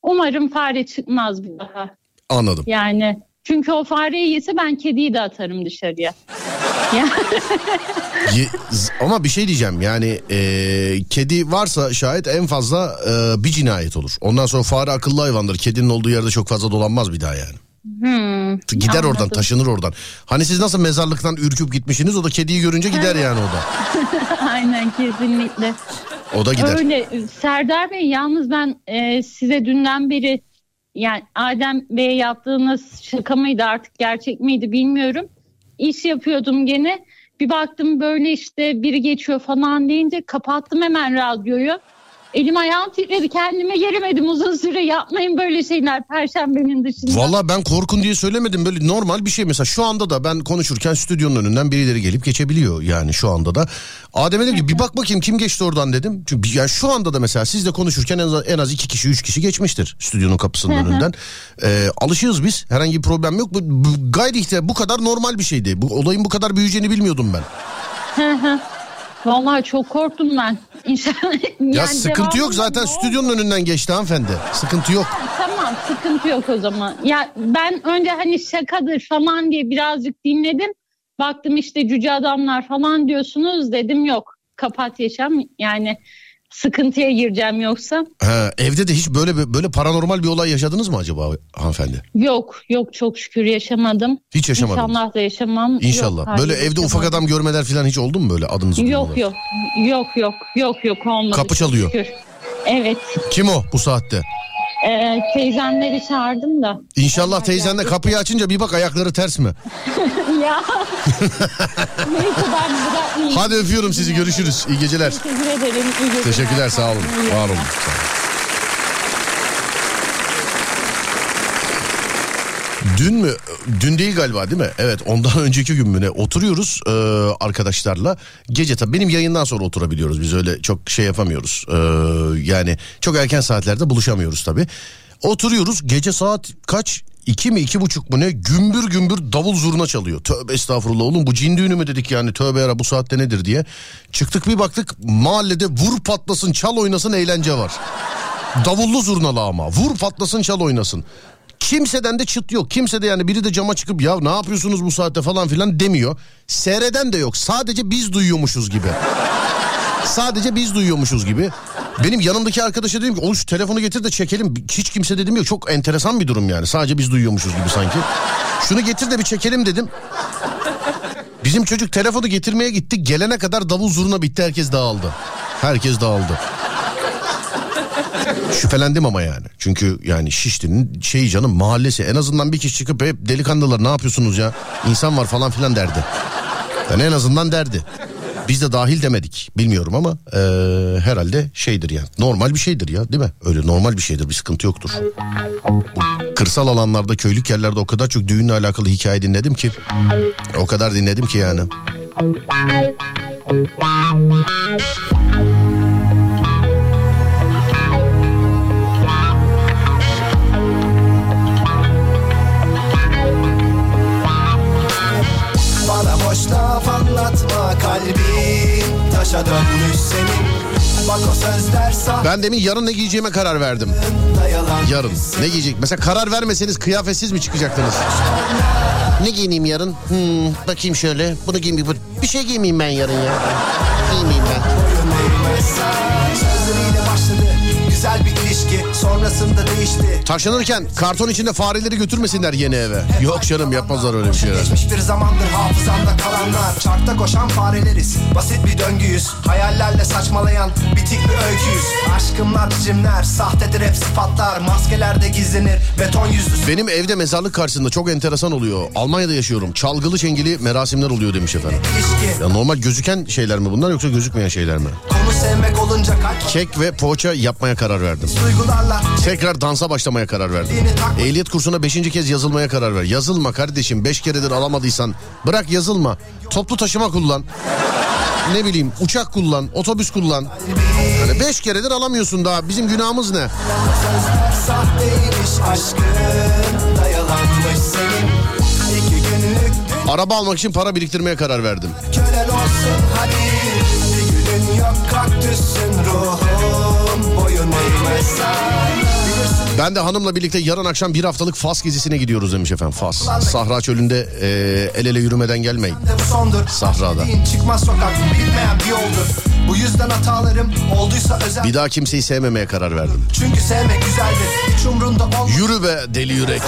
Umarım fare çıkmaz bir daha. Anladım. Yani çünkü o fareyi yese ben kediyi de atarım dışarıya. (laughs) Ye- ama bir şey diyeceğim yani e, kedi varsa şayet en fazla e, bir cinayet olur. Ondan sonra fare akıllı hayvandır. Kedinin olduğu yerde çok fazla dolanmaz bir daha yani. hmm, Gider oradan anladım. taşınır oradan. Hani siz nasıl mezarlıktan ürküp gitmişsiniz o da kediyi görünce gider yani o da. (laughs) Aynen kesinlikle. O da gider. Öyle Serdar Bey yalnız ben e, size dünden beri yani Adem Bey'e yaptığınız şaka mıydı artık gerçek miydi bilmiyorum. İş yapıyordum gene. Bir baktım böyle işte biri geçiyor falan deyince kapattım hemen radyoyu. Elim ayağım titredi kendime gelemedim uzun süre yapmayın böyle şeyler perşembenin dışında. Valla ben korkun diye söylemedim böyle normal bir şey mesela şu anda da ben konuşurken stüdyonun önünden birileri gelip geçebiliyor yani şu anda da. Adem'e dedim ki bir bak bakayım kim geçti oradan dedim. Çünkü yani şu anda da mesela sizle konuşurken en az, en az iki kişi üç kişi geçmiştir stüdyonun kapısının önünden. Ee, alışığız biz herhangi bir problem yok. Bu, bu, gayri ihtiyar bu kadar normal bir şeydi. Bu olayın bu kadar büyüyeceğini bilmiyordum ben. Vallahi çok korktum ben. İnşallah. (laughs) Ya yani sıkıntı yok zaten stüdyonun önünden geçti hanımefendi. Sıkıntı yok. Tamam sıkıntı yok o zaman. Ya ben önce hani şakadır falan diye birazcık dinledim. Baktım işte cüce adamlar falan diyorsunuz dedim yok. Kapat yaşam yani sıkıntıya gireceğim yoksa. Ha, evde de hiç böyle böyle paranormal bir olay yaşadınız mı acaba hanımefendi? Yok yok çok şükür yaşamadım. Hiç yaşamadınız. İnşallah da yaşamam. İnşallah. Yok, böyle evde ufak yaşamadım. adam görmeler falan hiç oldu mu böyle adınızı Yok duymalar? yok yok yok yok yok olmadı. Kapı çalıyor. şükür. Evet Kim o bu saatte? E, teyzemleri çağırdım da. İnşallah teyzen de kapıyı açınca bir bak ayakları ters mi? (laughs) ya. Neyse ben bırakmayayım. Hadi öpüyorum sizi görüşürüz. İyi geceler. Teşekkür ederim. iyi geceler. Teşekkürler sağ olun. Var olun. Sağ olun. Dün mü? Dün değil galiba değil mi? Evet ondan (laughs) önceki gün mü ne? Oturuyoruz e, arkadaşlarla. Gece tabii benim yayından sonra oturabiliyoruz. Biz öyle çok şey yapamıyoruz. E, yani çok erken saatlerde buluşamıyoruz tabii. Oturuyoruz gece saat kaç? İki mi iki buçuk mu ne gümbür gümbür davul zurna çalıyor. Tövbe estağfurullah oğlum bu cin düğünü mü dedik yani tövbe yara bu saatte nedir diye. Çıktık bir baktık mahallede vur patlasın çal oynasın eğlence var. Davullu zurnalı ama vur patlasın çal oynasın. Kimseden de çıt yok. Kimse de yani biri de cama çıkıp ya ne yapıyorsunuz bu saatte falan filan demiyor. Seyreden de yok. Sadece biz duyuyormuşuz gibi. (laughs) Sadece biz duyuyormuşuz gibi. Benim yanımdaki arkadaşa dedim ki oğlum şu telefonu getir de çekelim. Hiç kimse dedim yok. Çok enteresan bir durum yani. Sadece biz duyuyormuşuz gibi sanki. Şunu getir de bir çekelim dedim. Bizim çocuk telefonu getirmeye gitti. Gelene kadar davul zurna bitti. Herkes dağıldı. Herkes dağıldı. Şüphelendim ama yani. Çünkü yani Şişli'nin şeyi canım mahallesi. En azından bir kişi çıkıp hep delikanlılar ne yapıyorsunuz ya? İnsan var falan filan derdi. Yani en azından derdi. Biz de dahil demedik. Bilmiyorum ama eee, herhalde şeydir yani. Normal bir şeydir ya değil mi? Öyle normal bir şeydir bir sıkıntı yoktur. Kırsal alanlarda köylük yerlerde o kadar çok düğünle alakalı hikaye dinledim ki. O kadar dinledim ki yani. Kalbin Taşa dönmüş senin Ben demin yarın ne giyeceğime karar verdim. Yarın ne giyecek? Mesela karar vermeseniz kıyafetsiz mi çıkacaktınız? Ne giyineyim yarın? Hmm, bakayım şöyle. Bunu giyeyim. Bir, bir şey giymeyeyim ben yarın ya. Giymeyeyim ben. Güzel bir ilişki Sonrasında değişti Taşlanırken karton içinde fareleri götürmesinler yeni eve. Yok canım yapmazlar öyle bir şey herhalde. Geçmiş bir zamandır hafızamda kalanlar Çarkta koşan fareleriz Basit bir döngüyüz Hayallerle saçmalayan bitik bir öyküyüz Aşkımlar biçimler Sahtedir hep sıfatlar Maskelerde gizlenir Beton yüzlü Benim evde mezarlık karşısında çok enteresan oluyor. Almanya'da yaşıyorum. Çalgılı çengeli merasimler oluyor demiş efendim. ilişki Ya normal gözüken şeyler mi bunlar yoksa gözükmeyen şeyler mi? Konu sevmek olunca kalp Kek ve poğaça yapmaya karar verdim. duygularla Tekrar dansa başlamaya karar verdim. Ehliyet kursuna beşinci kez yazılmaya karar ver. Yazılma kardeşim beş keredir alamadıysan bırak yazılma. Toplu taşıma kullan. Ne bileyim uçak kullan, otobüs kullan. Yani beş keredir alamıyorsun daha. Bizim günahımız ne? Araba almak için para biriktirmeye karar verdim. kölen olsun hadi Bir günün yok kaktüsün Bilirsin Ben de hanımla birlikte yarın akşam bir haftalık Fas gezisine gidiyoruz demiş efendim Fas. Sahra çölünde e, el ele yürümeden gelmeyin. Sahrada. Bildiğin Çıkmaz sokak bitmeyen bir yoldur Bu yüzden hatalarım olduysa özel Bir daha kimseyi sevmemeye karar verdim. Çünkü sevmek güzeldir Hiç umrunda olmayacak Yürü be deli yürek.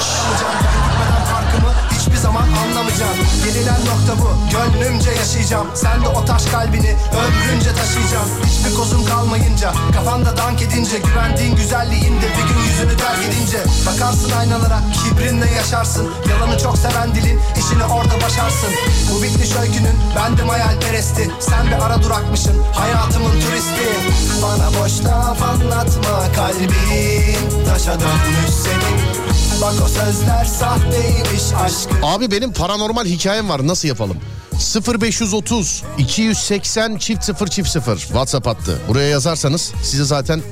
Zaman anlamayacağım. Gelinen nokta bu Gönlümce yaşayacağım. Sen de o taş kalbini ömrünce taşıyacağım. Hiçbir kozun kalmayınca Kafanda dank edince Güvendiğin güzelliğinde Bir gün yüzünü terk edince. Bakarsın aynalara Kibrinle yaşarsın. Yalanı çok seven dilin işini orada başarsın. Bu bitmiş öykünün Bendim hayalperesti Sen bir ara durakmışsın Hayatımın turisti. Bana boş laf anlatma Kalbin taşa dönmüş senin Bak o sözler sahteymiş aşkın Abi benim paranormal hikayem var nasıl yapalım? 0530 280 çift 0 çift 0 WhatsApp hattı. Buraya yazarsanız size zaten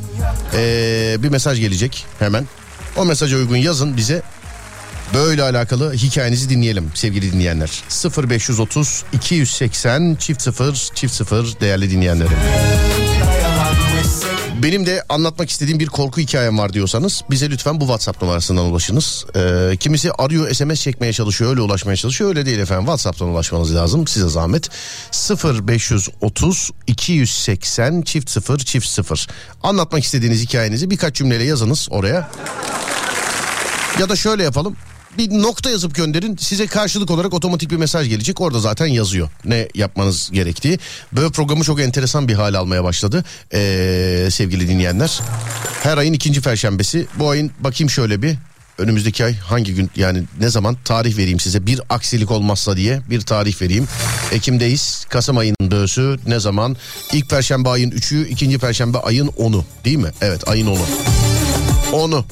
eee, bir mesaj gelecek hemen. O mesaja uygun yazın bize. Böyle alakalı hikayenizi dinleyelim sevgili dinleyenler. 0530 280 çift 0 çift 0 değerli dinleyenlerim. Benim de anlatmak istediğim bir korku hikayem var diyorsanız bize lütfen bu WhatsApp numarasından ulaşınız. Ee, kimisi arıyor SMS çekmeye çalışıyor öyle ulaşmaya çalışıyor öyle değil efendim WhatsApp'tan ulaşmanız lazım size zahmet. 0530 280 çift 0 çift 0 anlatmak istediğiniz hikayenizi birkaç cümleyle yazınız oraya. Ya da şöyle yapalım. Bir nokta yazıp gönderin. Size karşılık olarak otomatik bir mesaj gelecek. Orada zaten yazıyor ne yapmanız gerektiği. Böyle programı çok enteresan bir hale almaya başladı. Ee, sevgili dinleyenler. Her ayın ikinci perşembesi. Bu ayın bakayım şöyle bir. Önümüzdeki ay hangi gün yani ne zaman tarih vereyim size bir aksilik olmazsa diye bir tarih vereyim. Ekim'deyiz. Kasım ayının döğüsü ne zaman? İlk perşembe ayın 3'ü, ikinci perşembe ayın 10'u değil mi? Evet ayın 10'u. 10'u.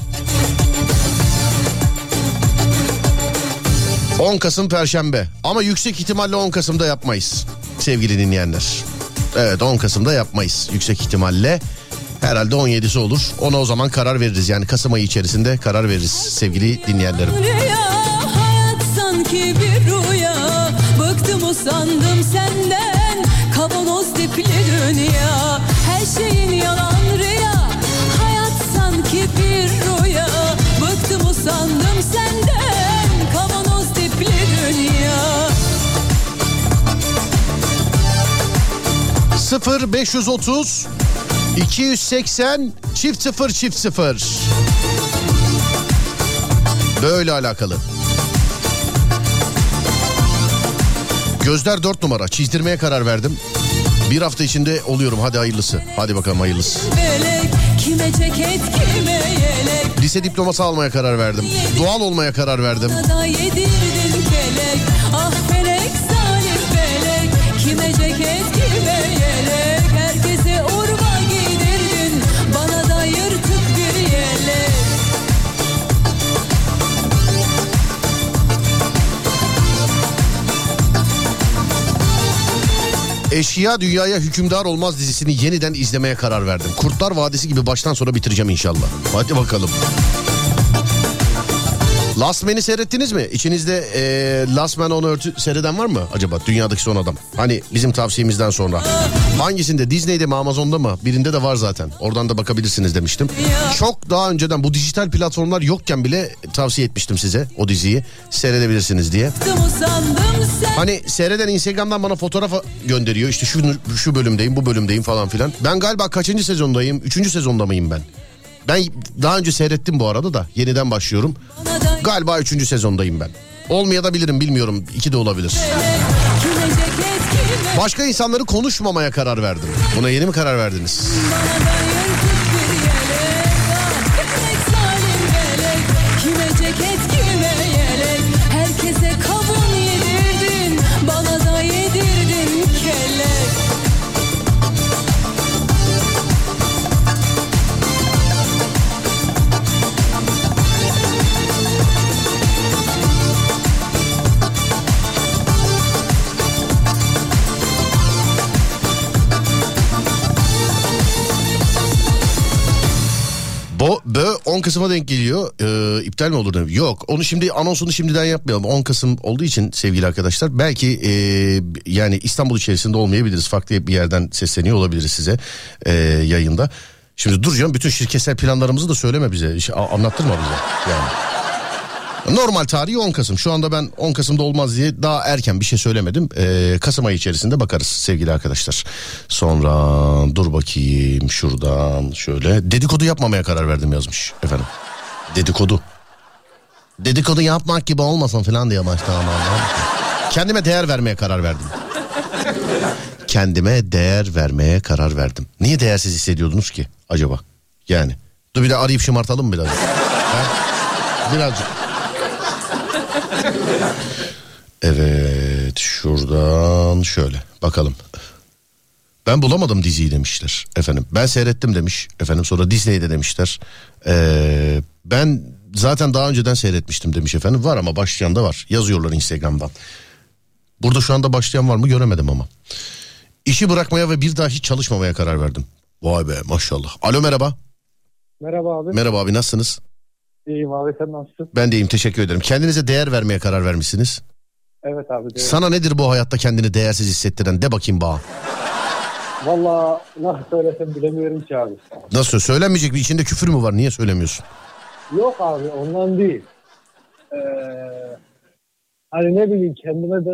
10 Kasım Perşembe ama yüksek ihtimalle 10 Kasım'da yapmayız sevgili dinleyenler. Evet 10 Kasım'da yapmayız yüksek ihtimalle. Herhalde 17'si olur. Ona o zaman karar veririz. Yani Kasım ayı içerisinde karar veririz sevgili dinleyenlerim. Bıktım usandım senden Kavanoz dipli dünya Her şeyin yalan 0 530 280 çift 0 çift 0 Böyle alakalı. Gözler 4 numara. Çizdirmeye karar verdim. Bir hafta içinde oluyorum. Hadi hayırlısı. Hadi bakalım hayırlısı. Lise diploması almaya karar verdim. Doğal olmaya karar verdim. Ah felek Eşya Dünyaya Hükümdar Olmaz dizisini yeniden izlemeye karar verdim. Kurtlar Vadisi gibi baştan sona bitireceğim inşallah. Hadi bakalım. Last Man'i seyrettiniz mi? İçinizde e, Last Man on Earth'ü seyreden var mı acaba? Dünyadaki son adam. Hani bizim tavsiyemizden sonra. Hangisinde? Disney'de mi Amazon'da mı? Birinde de var zaten. Oradan da bakabilirsiniz demiştim. Çok daha önceden bu dijital platformlar yokken bile tavsiye etmiştim size o diziyi. Seyredebilirsiniz diye. Hani seyreden Instagram'dan bana fotoğraf gönderiyor. İşte şu şu bölümdeyim, bu bölümdeyim falan filan. Ben galiba kaçıncı sezondayım? Üçüncü sezonda mıyım ben? Ben daha önce seyrettim bu arada da. Yeniden başlıyorum. Galiba üçüncü sezondayım ben. Olmaya da bilirim bilmiyorum. İki de olabilir. Başka insanları konuşmamaya karar verdim. Buna yeni mi karar verdiniz? Bana Bo, bö 10 Kasım'a denk geliyor. Ee, iptal mi olur? dedim. Yok onu şimdi anonsunu şimdiden yapmayalım. 10 Kasım olduğu için sevgili arkadaşlar. Belki e, yani İstanbul içerisinde olmayabiliriz. Farklı bir yerden sesleniyor olabiliriz size e, yayında. Şimdi dur canım bütün şirketsel planlarımızı da söyleme bize. Anlattırma bize yani. Normal tarihi 10 Kasım. Şu anda ben 10 Kasım'da olmaz diye daha erken bir şey söylemedim. Ee, Kasım ayı içerisinde bakarız sevgili arkadaşlar. Sonra dur bakayım şuradan şöyle. Dedikodu yapmamaya karar verdim yazmış efendim. Dedikodu. Dedikodu yapmak gibi olmasın falan diye başta ama. Kendime değer vermeye karar verdim. Kendime değer vermeye karar verdim. Niye değersiz hissediyordunuz ki acaba? Yani. Dur bir de arayıp şımartalım mı biraz? Birazcık. Evet şuradan şöyle bakalım. Ben bulamadım diziyi demişler efendim. Ben seyrettim demiş efendim sonra Disney'de demişler. Ee, ben zaten daha önceden seyretmiştim demiş efendim. Var ama başlayan da var yazıyorlar Instagram'dan. Burada şu anda başlayan var mı göremedim ama. İşi bırakmaya ve bir daha hiç çalışmamaya karar verdim. Vay be maşallah. Alo merhaba. Merhaba abi. Merhaba abi nasılsınız? İyiyim abi sen nasılsın? Ben de iyiyim teşekkür ederim. Kendinize değer vermeye karar vermişsiniz. Evet abi. de- Sana nedir bu hayatta kendini değersiz hissettiren? De bakayım bana. Valla nasıl söylesem bilemiyorum ki abi. Nasıl? Söylenmeyecek bir içinde küfür mü var? Niye söylemiyorsun? Yok abi ondan değil. Ee, hani ne bileyim kendime de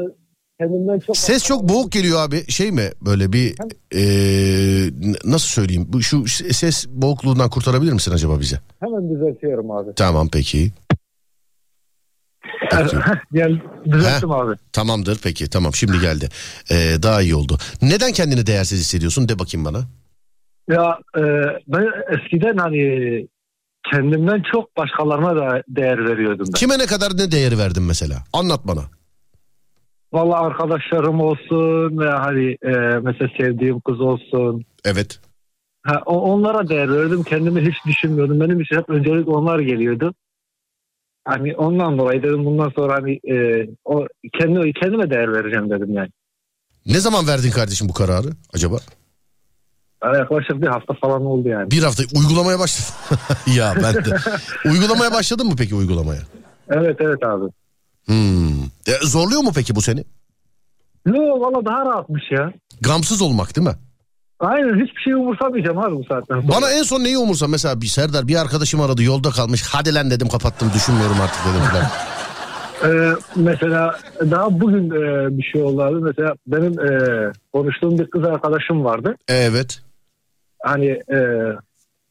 kendimden çok... Ses çok boğuk geliyor abi. Şey mi? Böyle bir eee, n- nasıl söyleyeyim? Bu şu ses boğukluğundan kurtarabilir misin acaba bize? Hemen düzeltiyorum abi. Tamam peki. (laughs) Gel düzelttim abi. Tamamdır peki tamam şimdi geldi. Eee, daha iyi oldu. Neden kendini değersiz hissediyorsun? De bakayım bana. Ya e, ben eskiden hani kendimden çok başkalarına da değer veriyordum ben. Kime ne kadar ne değeri verdin mesela? Anlat bana. Valla arkadaşlarım olsun veya hani e, mesela sevdiğim kız olsun. Evet. Ha, o- onlara değer verdim. Kendimi hiç düşünmüyordum. Benim için hep öncelik onlar geliyordu. Hani ondan dolayı dedim bundan sonra hani e, o kendi kendime değer vereceğim dedim yani. Ne zaman verdin kardeşim bu kararı acaba? Yaklaşık bir hafta falan oldu yani. Bir hafta uygulamaya başladım. (laughs) ya ben de. (laughs) uygulamaya başladın mı peki uygulamaya? Evet evet abi. Hmm. E, zorluyor mu peki bu seni? Yok valla daha rahatmış ya. Gamsız olmak değil mi? Aynen hiçbir şey umursamayacağım abi bu saatten sonra. Bana en son neyi umursa mesela bir Serdar bir arkadaşım aradı yolda kalmış. Hadi lan dedim kapattım düşünmüyorum artık dedim falan. (laughs) Ee, mesela daha bugün e, bir şey oldu abi. Mesela benim e, konuştuğum bir kız arkadaşım vardı. Evet. Hani e,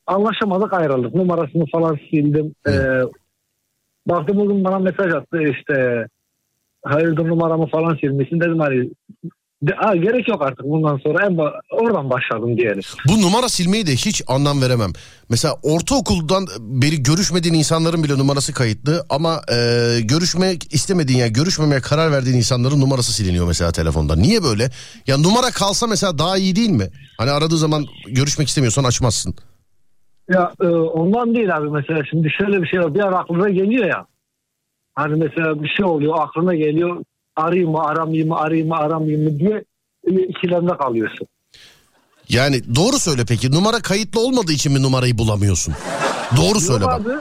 anlaşamadık ayrıldık. Numarasını falan sildim. E, baktım bugün bana mesaj attı işte hayırdır numaramı falan silmişsin dedim hani de, "Aa, gerek yok artık bundan sonra en oradan başladım diyelim. Bu numara silmeyi de hiç anlam veremem. Mesela ortaokuldan beri görüşmediğin insanların bile numarası kayıtlı ama e, görüşmek istemediğin yani görüşmemeye karar verdiğin insanların numarası siliniyor mesela telefonda. Niye böyle? Ya numara kalsa mesela daha iyi değil mi? Hani aradığı zaman görüşmek istemiyorsan açmazsın. Ya e, ondan değil abi mesela şimdi şöyle bir şey var bir ara aklına geliyor ya. Hani mesela bir şey oluyor aklına geliyor arayayım mı aramayayım mı arayayım mı aramayayım mı diye e, ikilemde kalıyorsun. Yani doğru söyle peki numara kayıtlı olmadığı için mi numarayı bulamıyorsun? Doğru söyle yok bak. abi.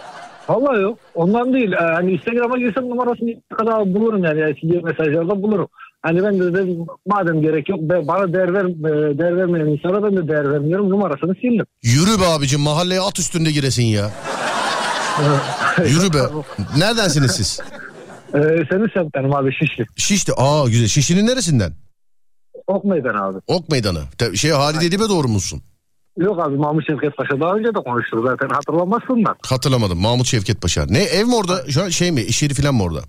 Vallahi yok. Ondan değil. Ee, hani Instagram'a girsem numarasını kadar bulurum yani. yani mesajlarda bulurum. Hani ben de dedim madem gerek yok bana değer, ver, e, değer vermeyen insana ben de değer vermiyorum. Numarasını sildim. Yürü be abicim mahalleye at üstünde giresin ya. (laughs) Yürü be. Neredensiniz siz? Ee, senin semtlerim abi Şişli. Şişli. Aa güzel. Şişli'nin neresinden? Ok meydan abi. Ok meydanı. Şey Halide Edip'e doğru musun? Yok abi Mahmut Şevket Paşa daha önce de konuştuk zaten hatırlamazsın da. Hatırlamadım. Mahmut Şevket Paşa. Ne ev mi orada? Şu an şey mi? İş yeri falan mı orada?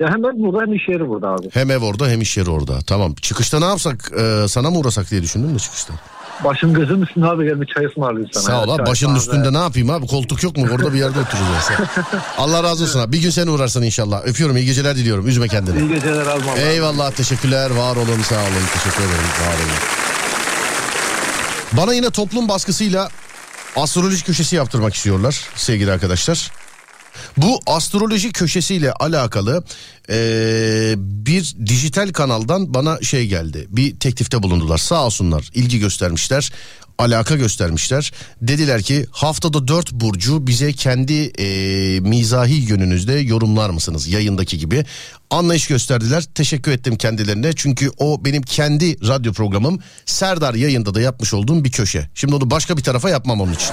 Ya hem ben burada hem iş yeri burada abi. Hem ev orada hem iş yeri orada. Tamam. Çıkışta ne yapsak? Ee, sana mı uğrasak diye düşündüm de çıkışta. Başım gözüm üstünde abi gel bir çay ısmarlayayım sana. Sağ ol abi. Başının üstünde ne yapayım abi? Koltuk yok mu? Orada bir yerde oturacağız. (laughs) Allah razı olsun abi. Bir gün sen uğrarsan inşallah. Öpüyorum. iyi geceler diliyorum. Üzme kendini. İyi geceler abi. vallahi. Eyvallah teşekkürler var olun sağ olun teşekkür ederim var olun. Bana yine toplum baskısıyla astroloji köşesi yaptırmak istiyorlar sevgili arkadaşlar. Bu astroloji köşesiyle alakalı eee, bir dijital kanaldan bana şey geldi. Bir teklifte bulundular sağ olsunlar ilgi göstermişler alaka göstermişler. Dediler ki haftada dört burcu bize kendi eee, mizahi yönünüzde yorumlar mısınız yayındaki gibi. Anlayış gösterdiler teşekkür ettim kendilerine çünkü o benim kendi radyo programım Serdar yayında da yapmış olduğum bir köşe. Şimdi onu başka bir tarafa yapmam onun için.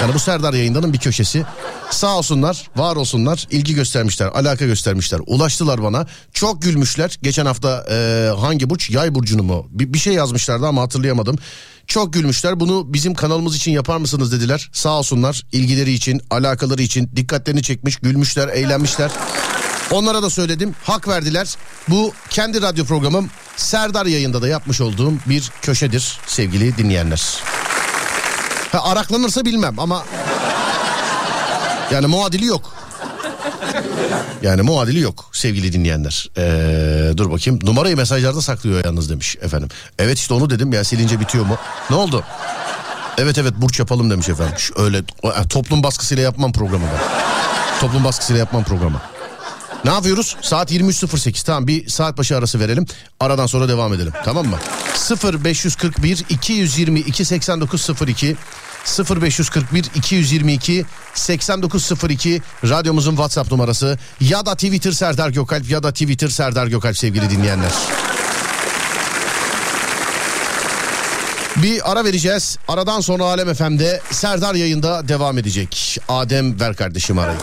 Yani bu Serdar yayındanın bir köşesi. Sağ olsunlar, var olsunlar, ilgi göstermişler, alaka göstermişler. Ulaştılar bana. Çok gülmüşler. Geçen hafta e, hangi burç? Yay burcunu mu? Bir, bir şey yazmışlardı ama hatırlayamadım. Çok gülmüşler. Bunu bizim kanalımız için yapar mısınız dediler. Sağ olsunlar. ilgileri için, alakaları için dikkatlerini çekmiş, gülmüşler, eğlenmişler. Onlara da söyledim. Hak verdiler. Bu kendi radyo programım Serdar yayında da yapmış olduğum bir köşedir sevgili dinleyenler. (laughs) Araklanırsa bilmem ama yani muadili yok. Yani muadili yok sevgili dinleyenler. Ee, dur bakayım numarayı mesajlarda saklıyor yalnız demiş efendim. Evet işte onu dedim ya silince bitiyor mu? Ne oldu? Evet evet burç yapalım demiş efendim. Öyle e, toplum baskısıyla yapmam programı ben. Toplum baskısıyla yapmam programı. Ne yapıyoruz? Saat 23.08 tamam bir saat başı arası verelim. Aradan sonra devam edelim tamam mı? 0541 222 8902 0541 222 8902 radyomuzun WhatsApp numarası ya da Twitter Serdar Gökalp ya da Twitter Serdar Gökalp sevgili dinleyenler. Bir ara vereceğiz. Aradan sonra Alem FM'de Serdar yayında devam edecek. Adem ver kardeşim arayı.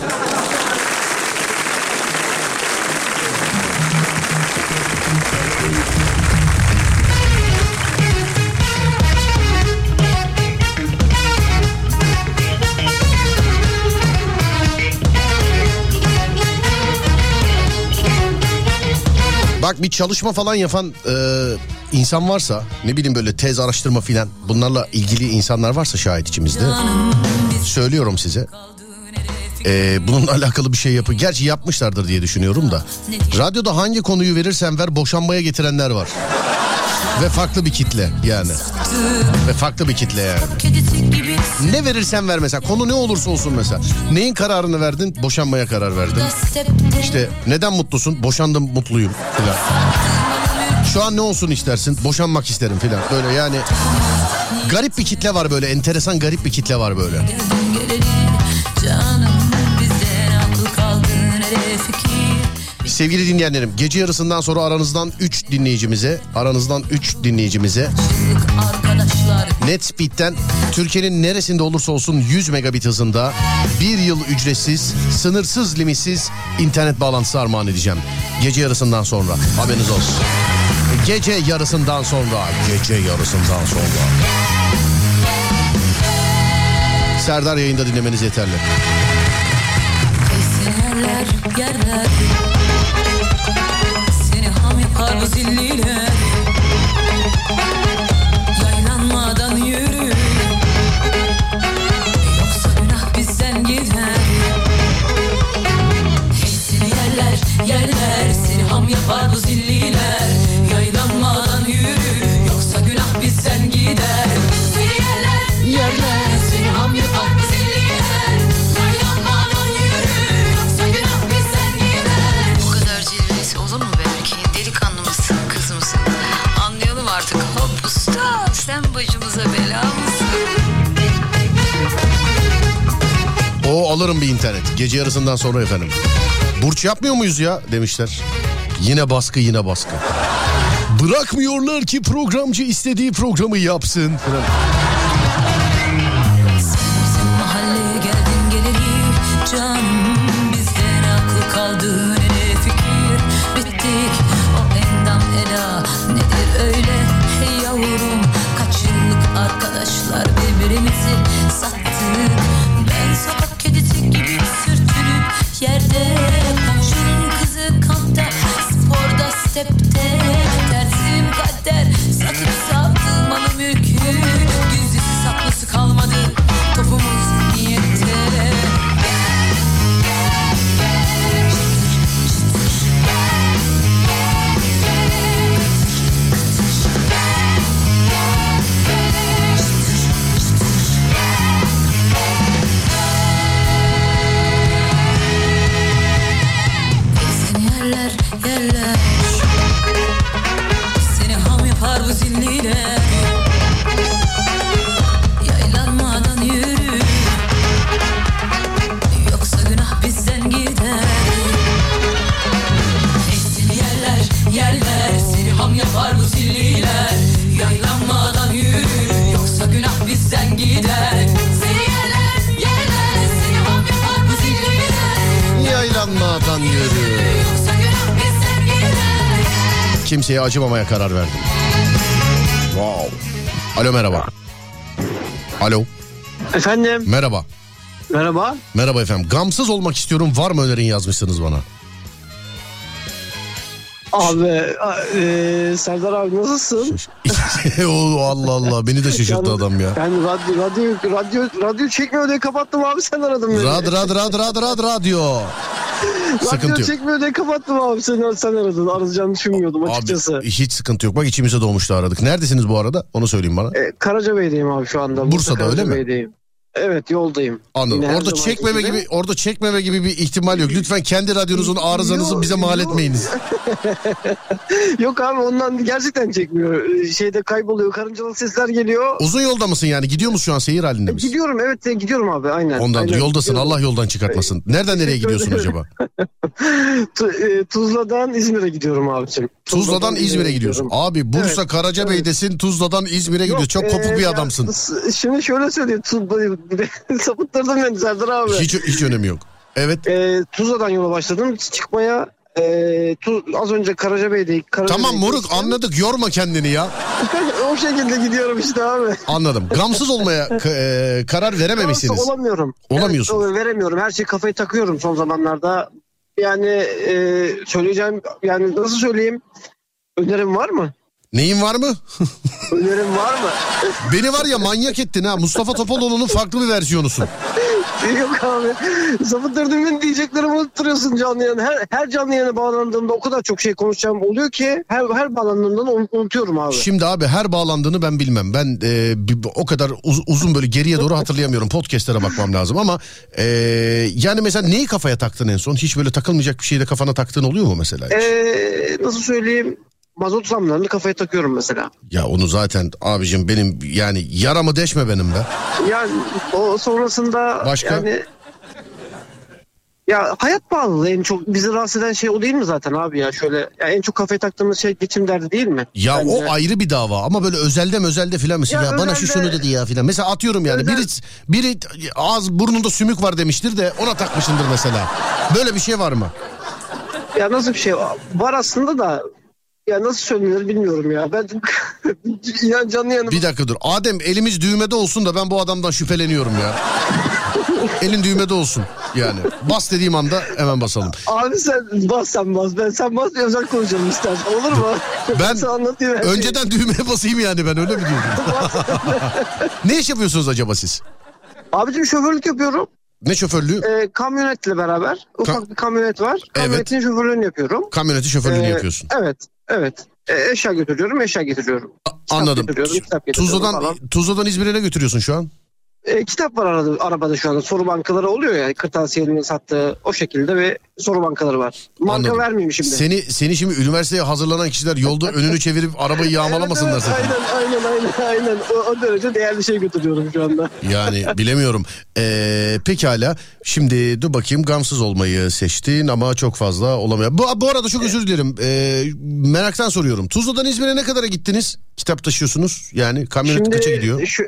Bak bir çalışma falan yapan e, insan varsa ne bileyim böyle tez araştırma filan bunlarla ilgili insanlar varsa şahit içimizde söylüyorum size. E, bununla alakalı bir şey yapın. Gerçi yapmışlardır diye düşünüyorum da. Radyoda hangi konuyu verirsen ver boşanmaya getirenler var. Ve farklı bir kitle yani. Ve farklı bir kitle yani. Ne verirsen ver mesela konu ne olursa olsun mesela. Neyin kararını verdin? Boşanmaya karar verdin. İşte neden mutlusun? Boşandım mutluyum filan. Şu an ne olsun istersin? Boşanmak isterim filan. Böyle yani garip bir kitle var böyle. Enteresan garip bir kitle var böyle. Bizden Sevgili dinleyenlerim gece yarısından sonra aranızdan 3 dinleyicimize aranızdan 3 dinleyicimize NetSpeed'den Türkiye'nin neresinde olursa olsun 100 megabit hızında bir yıl ücretsiz, sınırsız limitsiz internet bağlantısı armağan edeceğim. Gece yarısından sonra haberiniz olsun. Gece yarısından sonra, gece yarısından sonra. Serdar yayında dinlemeniz yeterli. Yerler yerler bu zilliler Yaylanmadan yürü. Yoksa günah bizden gider. Seni yerler yerler. Seni yapar bu zilliler O alırım bir internet. Gece yarısından sonra efendim. Burç yapmıyor muyuz ya demişler. Yine baskı yine baskı. Bırakmıyorlar ki programcı istediği programı yapsın. Kimseye acımamaya karar verdim. Wow. Alo merhaba. Alo Efendim merhaba. merhaba. Merhaba efendim. Gamsız olmak istiyorum var mı önerin yazmışsınız bana. Abi e, Serdar abi nasılsın? (laughs) O Allah Allah beni de şaşırttı adam ya. Ben radyo radyo radyo radyo çekmiyor diye kapattım abi sen aradın beni. Rad rad rad rad rad radyo. Sıkıntı yok. çekmiyor diye kapattım abi sen sen aradın. Arayacağını düşünmüyordum açıkçası. Abi hiç sıkıntı yok. Bak içimize doğmuştu aradık. Neredesiniz bu arada? Onu söyleyeyim bana. E, Karacabey'deyim abi şu anda. Bursa Bursa'da öyle mi? Evet yoldayım. Anladım. Yine orada çekmeme gibi orada çekmeme gibi bir ihtimal yok. Lütfen kendi radyonuzun arızanızı Yok, bize mal yok. etmeyiniz. (laughs) Yok abi ondan gerçekten çekmiyor. E, Şeyde kayboluyor. Karıncalı sesler geliyor. Uzun yolda mısın yani? Gidiyor musun şu an seyir halinde misin? Gidiyorum evet e, gidiyorum abi aynen. Ondan aynen, yoldasın. gidiyorum. Allah yoldan çıkartmasın. Nereden nereye gidiyorsun acaba? (laughs) E, Tuzla'dan İzmir'e gidiyorum abicim. Tuzla'dan İzmir'e gidiyorsun. Abi Bursa Evet, Karacabey'desin. Tuzla'dan İzmir'e gidiyorsun. Çok kopuk e, bir ya, adamsın. s- Şimdi şöyle söyleyeyim. (laughs) Sapıttırdın beni Serdar abi. Hiç hiç önemi yok. Evet. E, Tuzla'dan yola başladım. Çıkmaya e, Tu- az önce Karacabey'deydik. Karacabey'de Tamam moruk geçtim. anladık. Yorma kendini ya. (laughs) o şekilde gidiyorum işte abi. Anladım. Gamsız olmaya (laughs) e, karar verememişsiniz. Yoksa Olamıyorum. Olamıyorsun. Evet, veremiyorum. Her şeyi kafayı takıyorum son zamanlarda. Yani e, söyleyeceğim yani nasıl söyleyeyim? Önerim var mı? Neyin var mı? Önerim var mı? Beni var ya manyak ettin ha. Mustafa Topaloğlu'nun farklı bir versiyonusun. Yok abi. Sapıttırdın beni diyeceklerimi unutturuyorsun canlı yayına. Her, her canlı yayına bağlandığımda o kadar çok şey konuşacağım oluyor ki her, her bağlandığımda da unut- unutuyorum abi. Şimdi abi her bağlandığını ben bilmem. Ben e, o kadar uz- uzun böyle geriye doğru hatırlayamıyorum. Podcast'lere bakmam lazım ama e, yani mesela neyi kafaya taktın en son? Hiç böyle takılmayacak bir şeyde kafana taktığın oluyor mu mesela? hiç? Ee, nasıl söyleyeyim? Mazot zamlarını kafaya takıyorum mesela. Ya onu zaten abicim benim yani yaramı deşme benim be. Yani o sonrasında Başka? yani ya hayat pahalılığı en çok bizi rahatsız eden şey o değil mi zaten abi ya şöyle ya en çok kafaya taktığımız şey geçim derdi değil mi? Ya Bence. o ayrı bir dava ama böyle özelde özelde filan mesela ya, Ya bana şu şunu dedi ya filan. Mesela atıyorum yani Özel- biri biri ağız burnunda sümük var demiştir de ona takmışındır mesela. Böyle bir şey var mı? Ya nasıl bir şey var aslında da ya nasıl söylenir bilmiyorum ya. Ben ya (laughs) canlı yanım. Bir dakika dur. Adem elimiz düğmede olsun da ben bu adamdan şüpheleniyorum ya. (laughs) Elin düğmede olsun yani. Bas dediğim anda hemen basalım. Abi sen bas sen bas. Ben sen bas diye özel konuşalım istersen. Olur mu? Ben her şeyi. önceden düğmeye basayım yani ben öyle mi diyorum? (laughs) ne iş yapıyorsunuz acaba siz? Abicim şoförlük yapıyorum. Ne şoförlüğü? Ee, kamyonetle beraber. Ufak bir kamyonet var. Kamyonetin şoförlüğünü yapıyorum. Kamyoneti şoförlüğünü Ee, yapıyorsun. Evet. Evet. Ee, eşya götürüyorum, eşya getiriyorum. Anladım. getiriyorum, getiriyorum Tuzla'dan, falan. Tuzla'dan İzmir'e ne götürüyorsun şu an? Ee, kitap var arada, arabada şu anda. Soru bankaları oluyor ya. Kırtasiyenin sattığı o şekilde ve soru bankaları var. Marka Anladım. vermeyeyim şimdi. Seni seni şimdi üniversiteye hazırlanan kişiler yolda (laughs) önünü çevirip arabayı yağmalamasınlar Evet, sakın. aynen, aynen, aynen, aynen. O, o derece değerli şey götürüyorum şu anda. Yani (laughs) bilemiyorum. Ee, pekala. Şimdi dur bakayım gamsız olmayı seçtin ama çok fazla olamıyor. Bu, bu arada çok özür dilerim. Ee, meraktan soruyorum. Tuzla'dan İzmir'e ne kadara gittiniz? Kitap taşıyorsunuz. Yani kamyonet kaça gidiyor? Şu,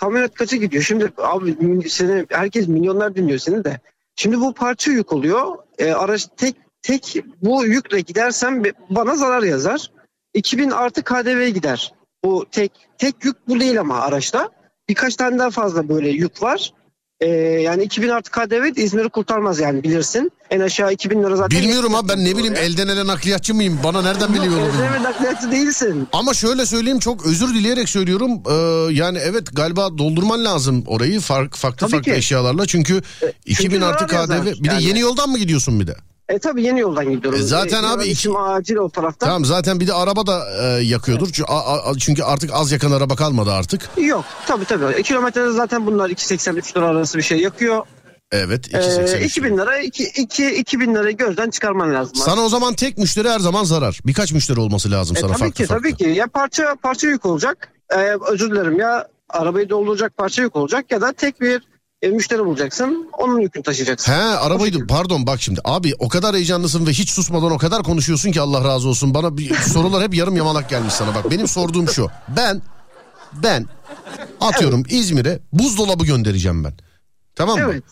kamyonet kaça gidiyor? Şimdi abi seni, herkes milyonlar dinliyor seni de. Şimdi bu parça yük oluyor. Ee, araç tek tek bu yükle gidersem bana zarar yazar. 2000 artı KDV gider. Bu tek tek yük bu değil ama araçta. Birkaç tane daha fazla böyle yük var. Ee, yani 2000 artı KDV İzmir'i kurtarmaz yani bilirsin. En aşağı 2000 lira zaten. Bilmiyorum abi ben ne bileyim elden ele nakliyatçı mıyım? Bana nereden biliyor onu? Evet nakliyatçı değilsin. Ama şöyle söyleyeyim çok özür dileyerek söylüyorum. Ee, yani evet galiba doldurman lazım orayı fark, farklı Tabii farklı ki. eşyalarla. Çünkü 2000 zarar artı KDV. yazar. Bir de Yani- yeni yoldan mı gidiyorsun bir de? E tabii yeni yoldan gidiyorum. E zaten E, abi iki- acil o tarafta. Tamam zaten bir de araba da e, yakıyordur. Çünkü, a- a- çünkü artık az yakan araba kalmadı artık. Yok tabii tabii. E, kilometrede zaten bunlar 2.80-3 lira arası bir şey yakıyor. Evet Ee, 2.83. 2000 lira 2, 2, 2000 lirayı gözden çıkarman lazım. Sana o zaman tek müşteri her zaman zarar. Birkaç müşteri olması lazım E, sana tabii farklı ki farklı. tabii ki. Ya parça parça yük olacak. E, özür dilerim ya arabayı dolduracak parça yük olacak ya da tek bir e, müşteri bulacaksın. Onun yükünü taşıyacaksın. He arabaydı pardon bak şimdi abi o kadar heyecanlısın ve hiç susmadan o kadar konuşuyorsun ki Allah razı olsun. Bana bir, (laughs) sorular hep yarım yamalak gelmiş sana bak. Benim sorduğum şu. Ben ben atıyorum İzmir'e buzdolabı göndereceğim ben. Tamam mı? Evet.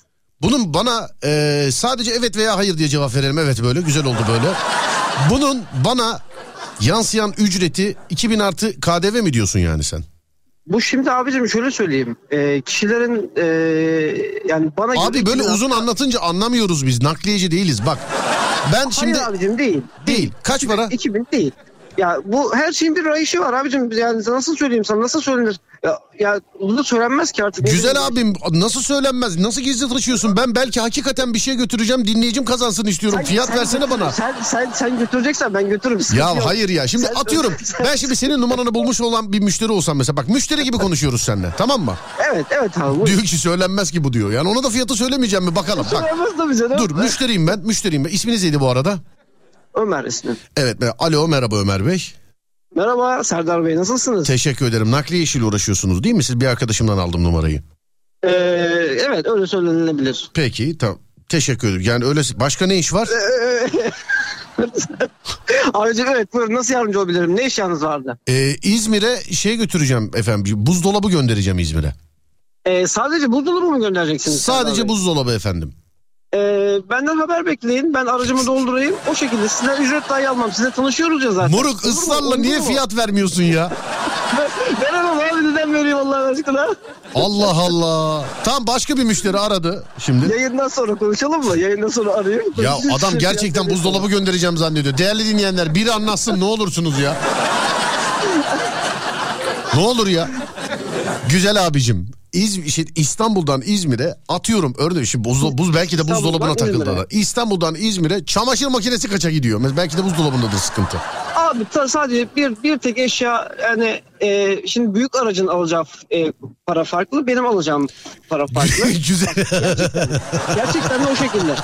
Bunun bana e, sadece evet veya hayır diye cevap verelim. Evet böyle güzel oldu böyle. Bunun bana yansıyan ücreti 2000 artı KDV mi diyorsun yani sen? Bu şimdi abicim şöyle söyleyeyim. E, kişilerin e, yani bana Abi böyle 2000 uzun anlatınca anlamıyoruz biz. Nakliyeci değiliz bak. Ben şimdi Hayır abicim değil. değil. Kaç para? 2000 değil. Ya bu her şeyin bir rayışı var abicim. Yani nasıl söyleyeyim sana nasıl söylenir? Ya, ya bunu söylenmez ki artık. Güzel abim nasıl söylenmez? Nasıl gizli taşıyorsun? Ben belki hakikaten bir şey götüreceğim. Dinleyicim kazansın istiyorum. Sen- Fiyat sen versene götür- bana. Sen, sen, sen götüreceksen ben götürürüm. sıkıntı Ya yok. hayır ya. Şimdi Sen- atıyorum. sen- (laughs) Ben şimdi senin numaranı bulmuş olan bir müşteri olsam mesela. Bak müşteri gibi konuşuyoruz seninle. Tamam mı? Evet evet abi. Diyor ki söylenmez ki bu diyor. Yani ona da fiyatı söylemeyeceğim mi? Bakalım. Bak. Dur müşteriyim ben. Müşteriyim ben. İsminiz neydi bu arada? Ömer ismi. Evet. Alo merhaba Ömer Bey. Merhaba Serdar Bey nasılsınız? Teşekkür ederim. Nakliye işiyle uğraşıyorsunuz değil mi? Siz bir arkadaşımdan aldım numarayı. Ee, evet öyle söylenilebilir. Peki tamam. Teşekkür ederim. Yani öyle başka ne iş var? (laughs) Abicim evet buyurun nasıl yardımcı olabilirim? Ne eşyanız vardı? Ee, İzmir'e şey götüreceğim efendim. Buzdolabı göndereceğim İzmir'e. Ee, sadece buzdolabı mı göndereceksiniz? Sadece buzdolabı efendim. Ee, benden haber bekleyin. Ben aracımı doldurayım. O şekilde sizden ücret dahi almam. Sizinle tanışıyoruz ya zaten. Moruk Olur mu? ısrarla Olur niye mu? fiyat vermiyorsun ya? Veremem abi neden vereyim Allah'ın aşkına? Allah Allah. Tam başka bir müşteri aradı şimdi. Yayından sonra konuşalım mı? Yayından sonra arayayım. Ya (laughs) adam gerçekten buzdolabı göndereceğim zannediyor. Değerli dinleyenler biri anlatsın ne olursunuz ya. (laughs) Ne olur ya. Güzel abicim. İz, işte İstanbul'dan İzmir'e atıyorum örneğin şimdi buz, buz belki de buzdolabına takıldı. Da. İstanbul'dan İzmir'e çamaşır makinesi kaça gidiyor? Belki de buzdolabındadır sıkıntı. Abi sadece bir bir tek eşya yani e, şimdi büyük aracın alacağı e, para farklı benim alacağım para (laughs) farklı. Güzel. Gerçekten de o şekilde.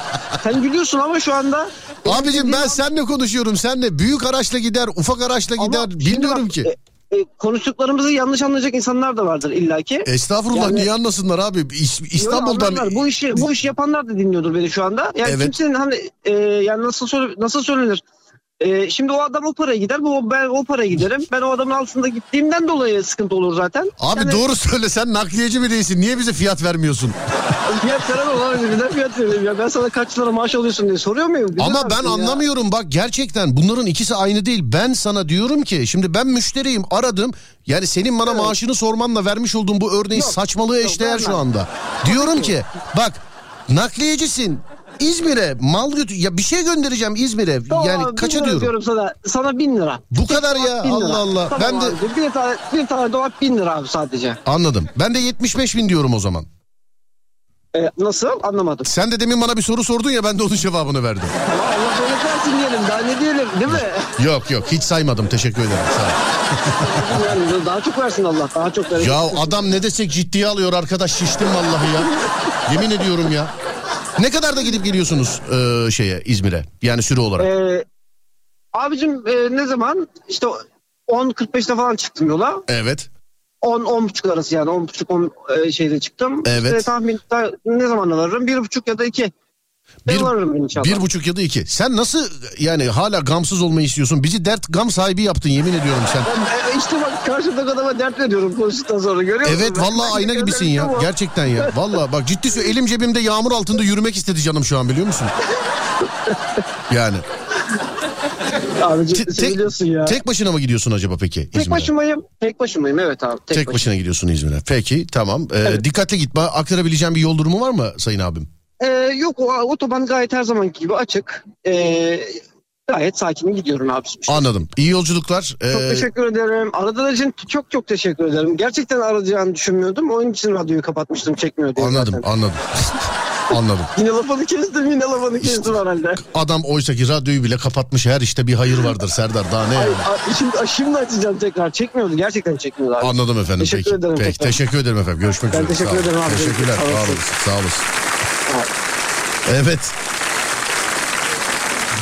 Sen gülüyorsun ama şu anda Abicim ben seninle konuşuyorum. Senle büyük araçla gider, ufak araçla Ama gider. Bilmiyorum bak, ki. e, e, konuştuklarımızı yanlış anlayacak insanlar da vardır illaki. Estağfurullah yani- niye anlasınlar abi? İs- İstanbul'dan anlarlar. bu işi bu işi yapanlar da dinliyordur beni şu anda. Yani Evet. kimsenin hani e, yani nasıl söyle, nasıl söylenir? E, şimdi o adam o paraya gider, bu ben o paraya giderim. Ben o adamın altında gittiğimden dolayı sıkıntı olur zaten. Abi Yani doğru söyle sen nakliyeci mi değilsin? Niye bize fiyat vermiyorsun? Fiyat veren olan birden fiyat vereyim ya. Ben sana kaç lira maaş alıyorsun diye soruyor muyum? Güzel Ama ben aslında ya. anlamıyorum bak gerçekten bunların ikisi aynı değil. Ben sana diyorum ki şimdi ben müşteriyim aradım. Yani senin bana maaşını sormanla vermiş olduğum bu örneği Yok, saçmalığı yok, eşdeğer şu anda. Diyorum ki bak nakliyecisin. İzmir'e mal götür ya bir şey göndereceğim İzmir'e. Tamam yani abi, kaça diyorum? diyorum sana. Sana bin lira. Bu kadar ya Bin lira. Allah Allah. Tamam ben de abi, bir tane, bir tane dolap bin lira abi sadece. anladım. Ben de 75 bin diyorum o zaman. E, nasıl? Anlamadım. Sen de demin bana bir soru sordun ya ben de onun cevabını verdim. Allah böyle versin diyelim. Daha ne diyelim değil mi? Yok yok hiç saymadım teşekkür ederim sağ ol. (laughs) yani daha çok versin Allah. Daha çok versin. Ya adam ne desek ciddiye alıyor arkadaş şiştim vallahi ya. Yemin ediyorum ya. Ne kadar da gidip geliyorsunuz e, şeye İzmir'e yani süre olarak? Ee, abicim e, ne zaman işte 10.45'te falan çıktım yola. Evet. 10 10.30 arası yani 10.30 10 e, şeyde çıktım. Evet. İşte tahmin ta- ne zaman varırım? 1.30 ya da 2. Ben Bir, varırım inşallah. bir buçuk ya da iki. Sen nasıl yani hala gamsız olmayı istiyorsun? Bizi dert gam sahibi yaptın yemin ediyorum sen. E, işte bak karşımdaki adama dert veriyorum konuştuktan sonra görüyor musun? Evet Ben- vallahi ben- ayna ben- gibisin ya. ben- Gerçekten ya. Vallahi bak ciddi söylüyorum elim cebimde yağmur altında yürümek istedi canım şu an biliyor musun? Yani. Te- sen biliyorsun ya. Tek başına mı gidiyorsun acaba peki Tek İzmir'e? başımayım. Tek başımayım evet abi. Tek, Tek başına gidiyorsun İzmir'e. Peki tamam. Ee, Dikkatli git. Bana Aktarabileceğim bir yol durumu var mı sayın abim? Ee, yok o otoban gayet her zamanki gibi açık. Ee, gayet sakin gidiyorum abi. Anladım. İyi yolculuklar. Ee, Çok teşekkür ederim. Aradığın için çok çok teşekkür ederim. Gerçekten arayacağını düşünmüyordum. Onun için radyoyu kapatmıştım çekmiyor diye. anladım zaten. anladım. (laughs) anladım. Yine lafını kestim yine lafını kestim herhalde. Adam oysaki radyoyu bile kapatmış. Her işte bir hayır vardır Serdar. Daha ne Ay, yani? şimdi, şimdi açacağım tekrar. Çekmiyordu. Gerçekten çekmiyordu abi. Anladım efendim. Teşekkür Peki. ederim Peki. tekrar. Teşekkür ederim efendim. Görüşmek Ben üzere. teşekkür Sağ olun. ederim abi. Teşekkürler. Sağ olasın. Sağ olasın. Evet.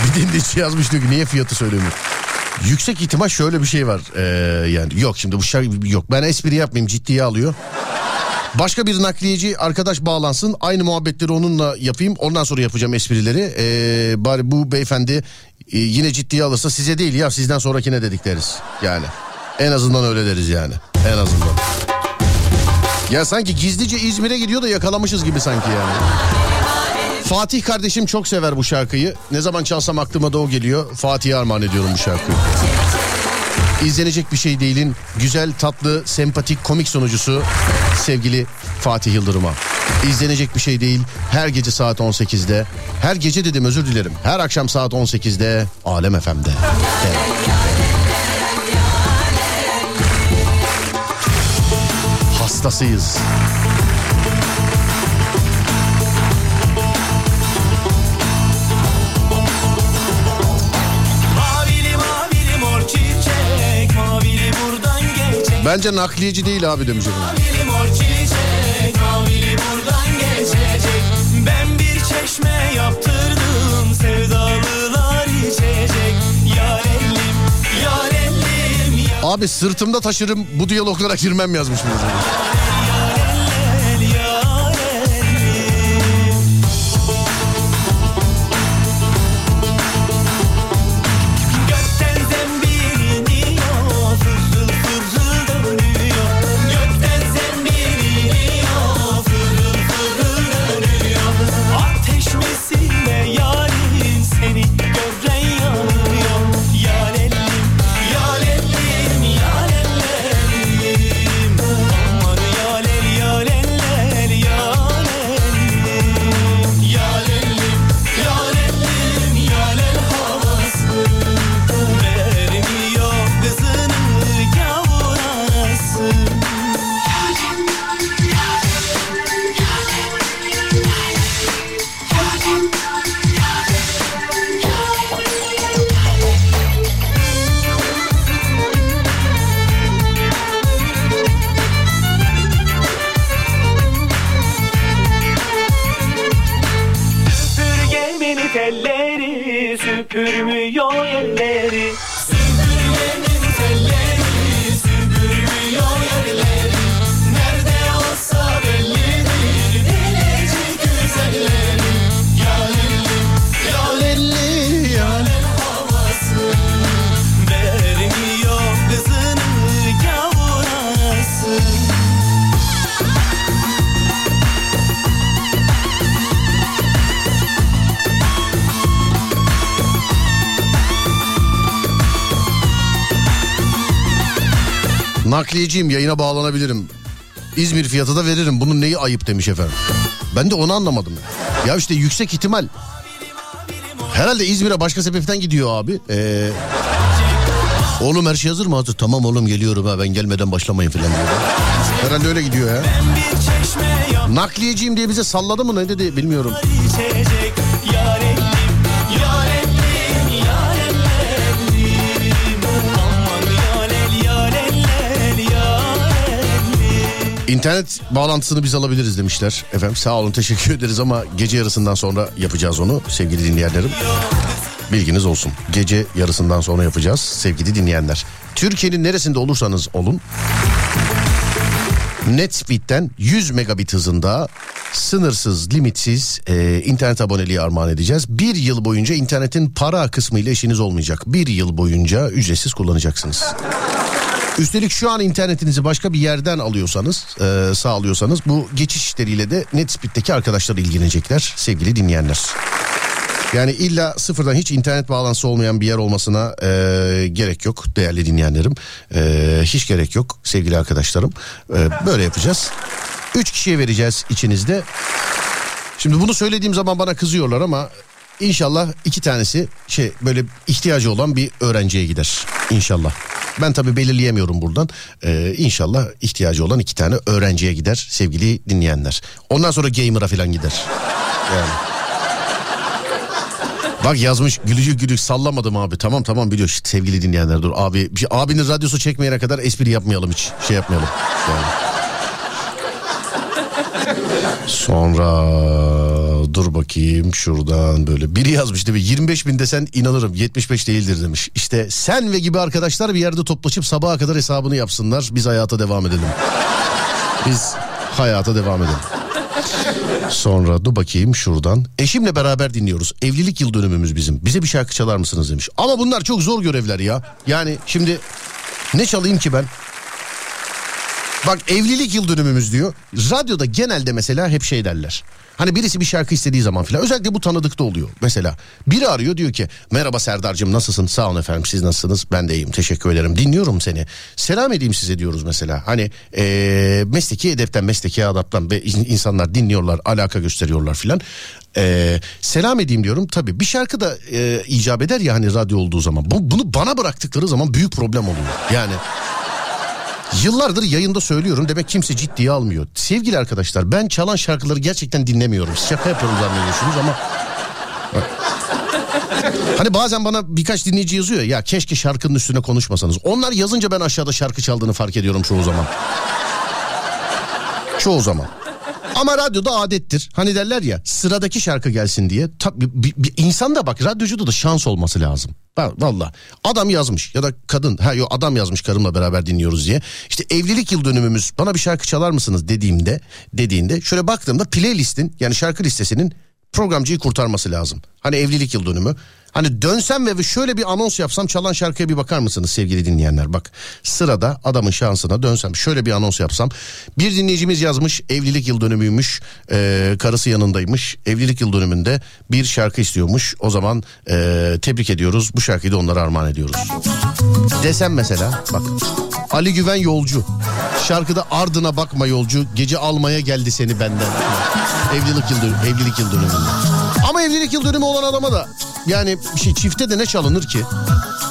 Bir dinleyici yazmış diyor ki niye fiyatı söylemiyor? Yüksek ihtimal şöyle bir şey var. Ee, yani yok şimdi bu şey yok. Ben espri yapmayayım ciddiye alıyor. Başka bir nakliyeci arkadaş bağlansın. Aynı muhabbetleri onunla yapayım. Ondan sonra yapacağım esprileri. Ee, bari bu beyefendi yine ciddiye alırsa size değil ya sizden sonrakine dedik deriz. Yani en azından öyle deriz yani. En azından. Ya sanki gizlice İzmir'e gidiyor da yakalamışız gibi sanki yani. Fatih kardeşim çok sever bu şarkıyı. Ne zaman çalsam aklıma da o geliyor. Fatih'e armağan ediyorum bu şarkıyı. İzlenecek bir şey değilin güzel, tatlı, sempatik, komik sonucusu sevgili Fatih Yıldırım'a. İzlenecek bir şey değil. Her gece saat 18'de. Her gece dedim özür dilerim. Her akşam saat 18'de Alem FM'de. Evet. Hastasıyız. Bence nakliyeci değil abi demiş efendim. Ben bir çeşme yaptırdım Sevdalılar içecek Yar ellim Yar ellim Yar Abi sırtımda taşırım bu diyaloglara girmem yazmış. bu Nakliyeciyim yayına bağlanabilirim. İzmir fiyatı da veririm. Bunun neyi ayıp demiş efendim. Ben de onu anlamadım. Ya işte yüksek ihtimal. Herhalde İzmir'e başka sebepten gidiyor abi. Ee, oğlum her şey hazır mı? Hazır. Tamam oğlum geliyorum ha ben gelmeden başlamayın falan diyor. Herhalde öyle gidiyor ya. Nakliyeciyim diye bize salladı mı ne dedi bilmiyorum. içecek İnternet bağlantısını biz alabiliriz demişler. Efendim sağ olun teşekkür ederiz ama gece yarısından sonra yapacağız onu sevgili dinleyenlerim. Bilginiz olsun. Gece yarısından sonra yapacağız sevgili dinleyenler. Türkiye'nin neresinde olursanız olun. Netspeed'den 100 megabit hızında sınırsız, limitsiz e, internet aboneliği armağan edeceğiz. Bir yıl boyunca internetin para kısmı ile işiniz olmayacak. Bir yıl boyunca ücretsiz kullanacaksınız. Üstelik şu an internetinizi başka bir yerden alıyorsanız, e, sağlıyorsanız bu geçiş işleriyle de Netspeed'deki arkadaşlar ilgilenecekler sevgili dinleyenler. Yani illa sıfırdan hiç internet bağlantısı olmayan bir yer olmasına e, gerek yok değerli dinleyenlerim. E, hiç gerek yok sevgili arkadaşlarım. E, böyle yapacağız. Üç kişiye vereceğiz içinizde. Şimdi bunu söylediğim zaman bana kızıyorlar ama inşallah iki tanesi şey böyle ihtiyacı olan bir öğrenciye gider. İnşallah. Ben tabii belirleyemiyorum buradan. Ee, inşallah ihtiyacı olan iki tane öğrenciye gider sevgili dinleyenler. Ondan sonra gamer'a falan gider. Yani. Bak yazmış gülücük gülücük sallamadım abi. Tamam tamam biliyor Şşt, sevgili dinleyenler dur abi. Bir şey- abinin radyosu çekmeyene kadar espri yapmayalım hiç. Şey yapmayalım. Yani. Sonra dur bakayım şuradan böyle biri yazmış değil mi 25 bin desen inanırım 75 değildir demiş. İşte sen ve gibi arkadaşlar bir yerde toplaşıp sabaha kadar hesabını yapsınlar biz hayata devam edelim. Biz hayata devam edelim. Sonra dur bakayım şuradan. Eşimle beraber dinliyoruz. Evlilik yıl dönümümüz bizim. Bize bir şarkı çalar mısınız demiş. Ama bunlar çok zor görevler ya. Yani şimdi ne çalayım ki ben? Bak evlilik yıl dönümümüz diyor. Radyoda genelde mesela hep şey derler. Hani birisi bir şarkı istediği zaman filan özellikle bu tanıdıkta oluyor. Mesela biri arıyor diyor ki merhaba Serdar'cığım nasılsın sağ olun efendim siz nasılsınız ben de iyiyim teşekkür ederim dinliyorum seni. Selam edeyim size diyoruz mesela hani eee, mesleki edepten mesleki adaptan ve in- insanlar dinliyorlar alaka gösteriyorlar filan. Eee, selam edeyim diyorum tabii bir şarkı da eee, icap eder ya hani radyo olduğu zaman bu, bunu bana bıraktıkları zaman büyük problem oluyor yani. Yıllardır yayında söylüyorum demek kimse ciddiye almıyor. Sevgili arkadaşlar ben çalan şarkıları gerçekten dinlemiyorum. Şaka yapıyorum zannediyorsunuz ama... (laughs) Hani bazen bana birkaç dinleyici yazıyor ya, ya keşke şarkının üstüne konuşmasanız. Onlar yazınca ben aşağıda şarkı çaldığını fark ediyorum çoğu zaman. Çoğu zaman. Ama radyoda adettir. Hani derler ya sıradaki şarkı gelsin diye. Tabii bir, bir insan da bak radyocuda da şans olması lazım. Va- Valla adam yazmış ya da kadın ha yok adam yazmış karımla beraber dinliyoruz diye. İşte evlilik yıl dönümümüz bana bir şarkı çalar mısınız dediğimde dediğinde şöyle baktığımda playlistin yani şarkı listesinin programcıyı kurtarması lazım. Hani evlilik yıl dönümü. Hani dönsem ve şöyle bir anons yapsam çalan şarkıya bir bakar mısınız sevgili dinleyenler? Bak sırada adamın şansına dönsem şöyle bir anons yapsam. Bir dinleyicimiz yazmış evlilik yıl dönümüymüş. Ee, karısı yanındaymış. Evlilik yıl dönümünde bir şarkı istiyormuş. O zaman ee, tebrik ediyoruz. Bu şarkıyı da onlara armağan ediyoruz. Desem mesela bak Ali Güven yolcu. Şarkıda ardına bakma yolcu. Gece almaya geldi seni benden. evlilik yıl dönümü, evlilik yıl dönümünde. Ama evlilik yıl dönümü olan adama da yani bir şey çifte de ne çalınır ki?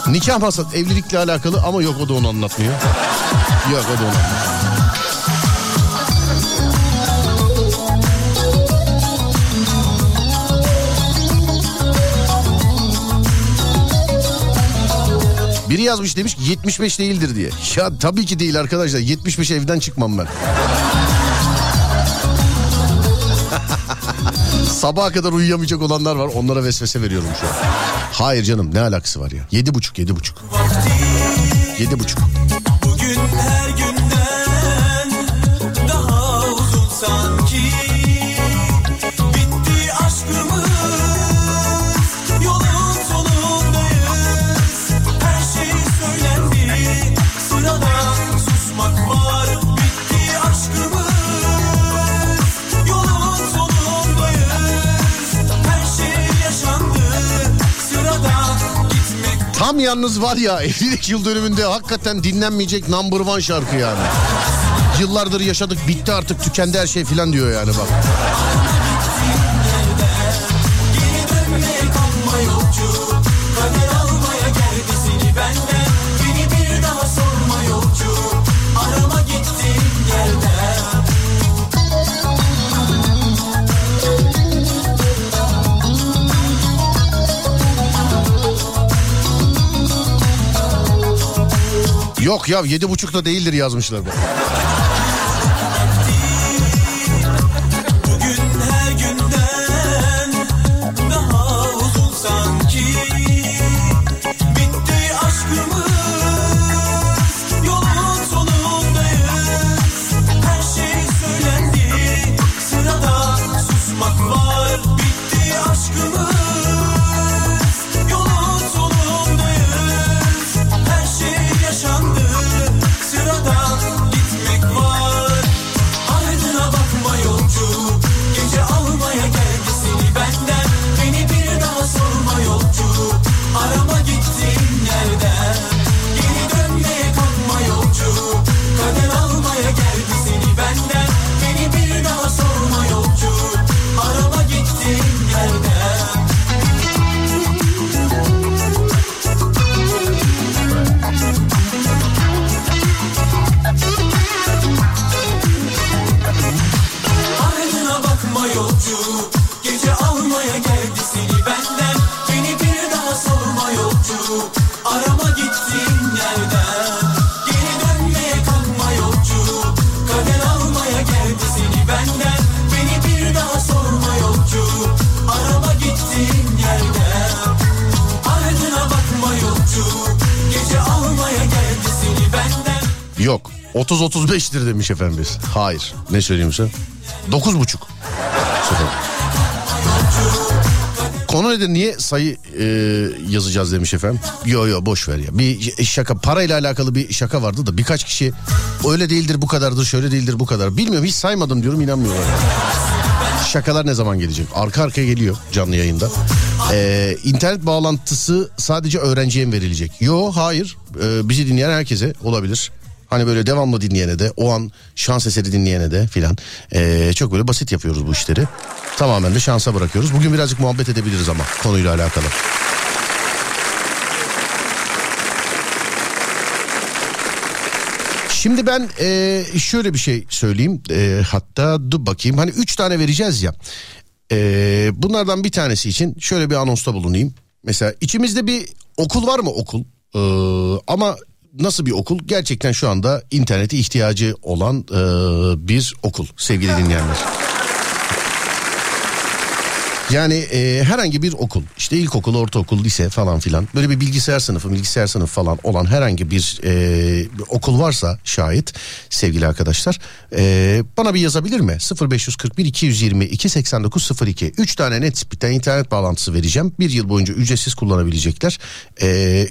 Nikah masası evlilikle alakalı ama yok o da onu anlatmıyor. Yok o da onu anlatmıyor. Biri yazmış demiş ki 75 değildir diye. Ya tabii ki değil arkadaşlar. 75 evden çıkmam ben. (laughs) Sabaha kadar uyuyamayacak olanlar var. Onlara vesvese veriyorum şu an. Hayır canım ne alakası var ya? Yedi buçuk yedi buçuk. Yedi buçuk. Bugün her günden Tam yalnız var ya evlilik yıl dönümünde hakikaten dinlenmeyecek number one şarkı yani. Yıllardır yaşadık bitti artık tükendi her şey filan diyor yani bak. Yok ya yedi buçukta değildir yazmışlar bak. 30-35'tir demiş efendimiz. Hayır ne söyleyeyim buçuk. Sıfır. Konu nedir niye sayı e, yazacağız demiş efendim. Yo yo boş ver ya. Bir şaka parayla alakalı bir şaka vardı da birkaç kişi öyle değildir bu kadardır şöyle değildir bu kadar. Bilmiyorum hiç saymadım diyorum inanmıyorlar. Şakalar ne zaman gelecek? Arka arkaya geliyor canlı yayında. Ee, internet bağlantısı sadece öğrenciye mi verilecek? Yo hayır. Ee, bizi dinleyen herkese olabilir. Hani böyle devamlı dinleyene de o an şans eseri dinleyene de filan. Ee, çok böyle basit yapıyoruz bu işleri. Tamamen de şansa bırakıyoruz. Bugün birazcık muhabbet edebiliriz ama konuyla alakalı. Şimdi ben e, şöyle bir şey söyleyeyim. E, hatta dur bakayım. Hani üç tane vereceğiz ya. E, bunlardan bir tanesi için şöyle bir anonsta bulunayım. Mesela içimizde bir okul var mı okul? E, ama nasıl bir okul? Gerçekten şu anda internete ihtiyacı olan e, bir okul sevgili dinleyenler. Yani e, herhangi bir okul işte ilkokul, ortaokul, lise falan filan böyle bir bilgisayar sınıfı, bilgisayar sınıfı falan olan herhangi bir, e, bir okul varsa şayet sevgili arkadaşlar e, bana bir yazabilir mi? 0541 222 8902 3 tane net bir internet bağlantısı vereceğim. Bir yıl boyunca ücretsiz kullanabilecekler.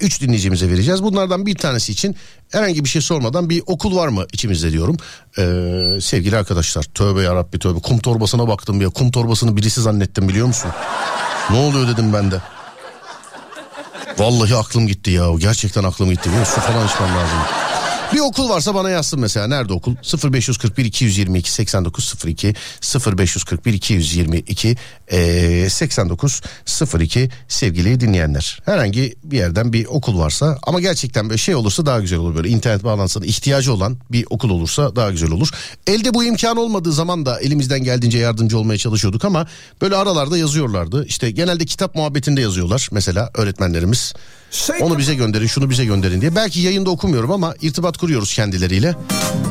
3 dinleyicimize vereceğiz. Bunlardan bir tanesi için herhangi bir şey sormadan bir okul var mı içimizde diyorum. Ee, sevgili arkadaşlar tövbe yarabbi tövbe kum torbasına baktım ya kum torbasını birisi zannettim biliyor musun? ne oluyor dedim ben de. Vallahi aklım gitti ya gerçekten aklım gitti. Su falan içmem lazım. Bir okul varsa bana yazsın mesela. Nerede okul? 0541 222 8902 0541 222 e, 8902 sevgili dinleyenler. Herhangi bir yerden bir okul varsa ama gerçekten böyle şey olursa daha güzel olur. Böyle internet bağlantısına ihtiyacı olan bir okul olursa daha güzel olur. Elde bu imkan olmadığı zaman da elimizden geldiğince yardımcı olmaya çalışıyorduk ama böyle aralarda yazıyorlardı. İşte genelde kitap muhabbetinde yazıyorlar mesela öğretmenlerimiz. Onu bize gönderin, şunu bize gönderin diye. Belki yayında okumuyorum ama irtibat kuruyoruz kendileriyle.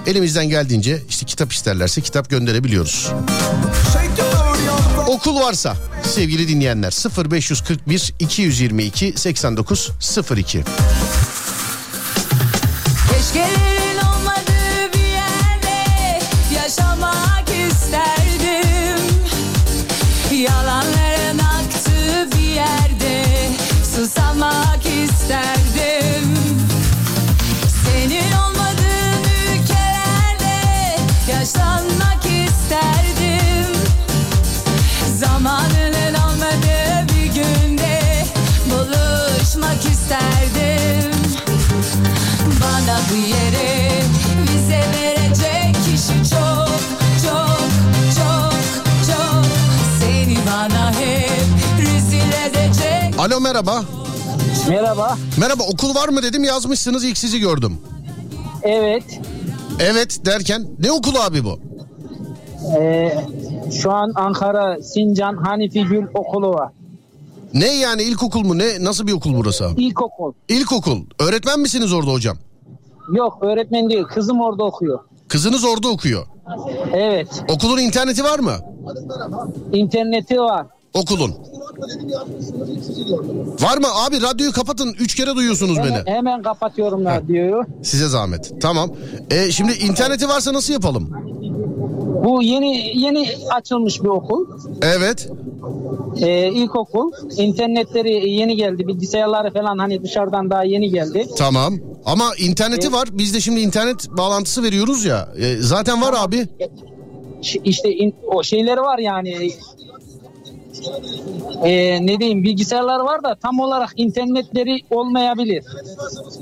Elimizden geldiğince işte kitap isterlerse kitap gönderebiliyoruz. Okul varsa sevgili dinleyenler 0541 222 89 02. Alo merhaba. Merhaba. Merhaba okul var mı dedim yazmışsınız ilk sizi gördüm. Evet. Evet derken ne okulu abi bu? Ee, şu an Ankara Sincan Hanifi Gül Okulu var. Ne yani ilkokul mu ne nasıl bir okul burası abi? İlkokul. İlkokul. Öğretmen misiniz orada hocam? Yok öğretmen değil. Kızım orada okuyor. Kızınız orada okuyor. Evet. Okulun interneti var mı? İnterneti var. Okulun. Var mı abi radyoyu kapatın. Üç kere duyuyorsunuz Hemen, beni. hemen kapatıyorum radyoyu. Size zahmet. Tamam. E, şimdi interneti varsa nasıl yapalım? Bu yeni yeni açılmış bir okul. Evet. Ee, ilkokul. İnternetleri yeni geldi. Bilgisayarları falan hani dışarıdan daha yeni geldi. Tamam. Ama interneti var. Biz de şimdi internet bağlantısı veriyoruz ya. E, zaten var abi. Ş- İşte in- o şeyleri var yani. Ee, ne diyeyim bilgisayarlar var da tam olarak internetleri olmayabilir.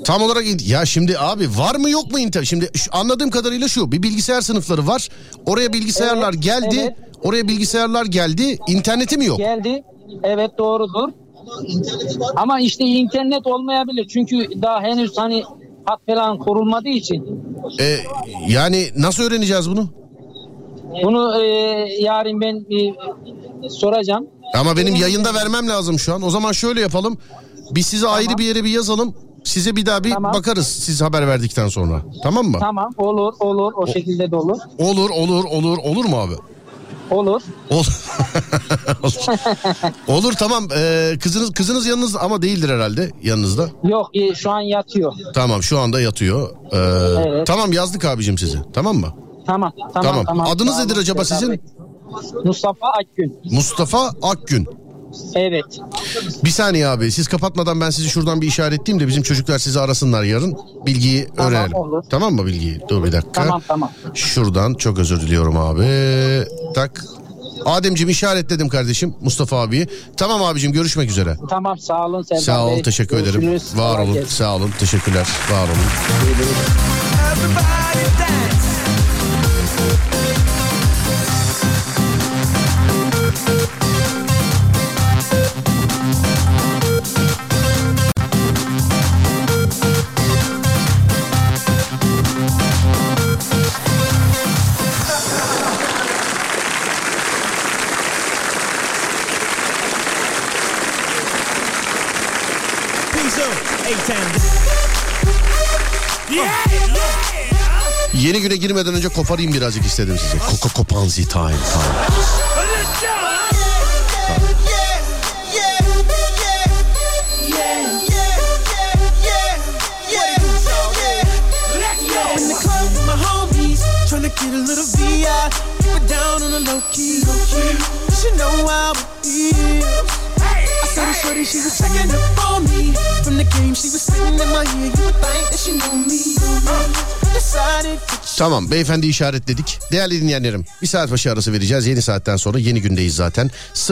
Tam olarak ya şimdi abi var mı yok mu internet? Şimdi şu- anladığım kadarıyla şu bir bilgisayar sınıfları var. Oraya bilgisayarlar Evet, geldi. evet. Oraya bilgisayarlar geldi. İnterneti mi yok? Geldi. Evet doğrudur. Ama işte internet olmayabilir. Çünkü daha henüz hani hat falan kurulmadığı için. E, yani nasıl öğreneceğiz bunu? Bunu e, yarın ben bir soracağım. Ama benim yayında vermem lazım şu an. O zaman şöyle yapalım. Biz size ayrı bir yere bir yazalım. Size bir daha bir bakarız siz haber verdikten sonra. Tamam mı? Tamam olur olur o şekilde de olur. Olur olur olur olur mu abi? Olur. Olur. (laughs) olur tamam. Ee, kızınız kızınız yanınızda ama değildir herhalde yanınızda. Yok e, şu an yatıyor. Tamam şu anda yatıyor. Ee, Evet. Tamam yazdık abicim sizi. Tamam mı? Tamam tamam Tamam. tamam. Adınız nedir olun, acaba sizin? Mustafa Akgün. Mustafa Akgün. Evet. Bir saniye abi siz kapatmadan ben sizi şuradan bir işaretleyeyim de bizim çocuklar sizi arasınlar yarın. Bilgiyi Tamam, öğrenelim. olur. Tamam mı bilgiyi? Dur bir dakika. Tamam tamam. Şuradan çok özür diliyorum abi. Tak. Ademciğim işaretledim kardeşim Mustafa abiyi. Tamam abicim görüşmek üzere. Tamam sağ olun Serdar Sağ ol Bey. teşekkür ederim. Görüşürüz. Var Kolay olun gelsin. sağ olun teşekkürler var olun. Yeni güne girmeden önce koparayım birazcık istedim size. Koko kopanzi time tryna get a little VI. Keep it down on the low key. You should know how it feels. The shorty, she was checking up on me. From the game, she was sitting in my ear. You would think that she knew me. Uh, decided Tamam beyefendi işaretledik. Değerli dinleyenlerim bir saat başı arası vereceğiz. Yeni saatten sonra yeni gündeyiz zaten.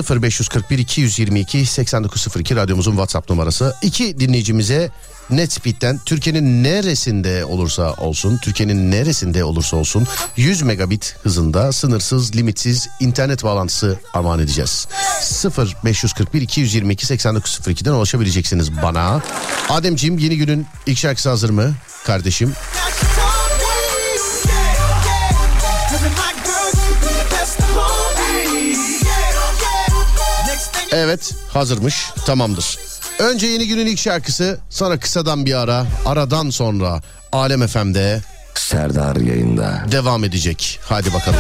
0541 222 8902 radyomuzun WhatsApp numarası. İki dinleyicimize NetSpeed'den Türkiye'nin neresinde olursa olsun, Türkiye'nin neresinde olursa olsun 100 megabit hızında sınırsız, limitsiz internet bağlantısı armağan edeceğiz. 0541 222 8902'den ulaşabileceksiniz bana. Ademciğim yeni günün ilk şarkısı hazır mı kardeşim? Evet hazırmış tamamdır. Önce yeni günün ilk şarkısı sonra kısadan bir ara aradan sonra Alem FM'de Serdar yayında. devam edecek. Hadi bakalım.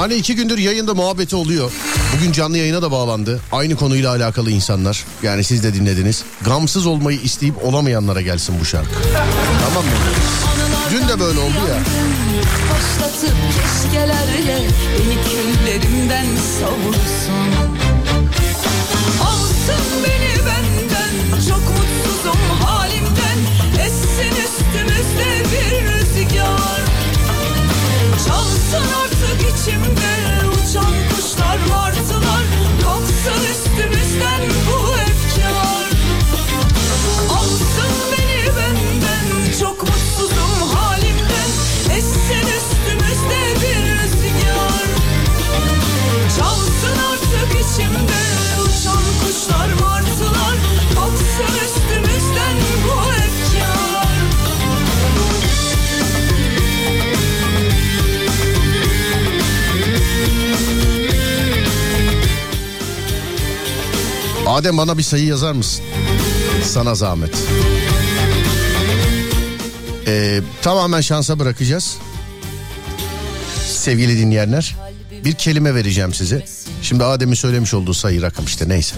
Hani iki gündür yayında muhabbeti oluyor. Bugün canlı yayına da bağlandı. Aynı konuyla alakalı insanlar. Yani siz de dinlediniz. Gamsız olmayı isteyip olamayanlara gelsin bu şarkı. Tamam mı? Dün de böyle oldu ya. Başlatıp keşkelerle Beni küllerimden savursun Adem bana bir sayı yazar mısın? Sana zahmet. Ee, tamamen şansa bırakacağız. Sevgili dinleyenler. Bir kelime vereceğim size. Şimdi Adem'in söylemiş olduğu sayı rakam işte neyse.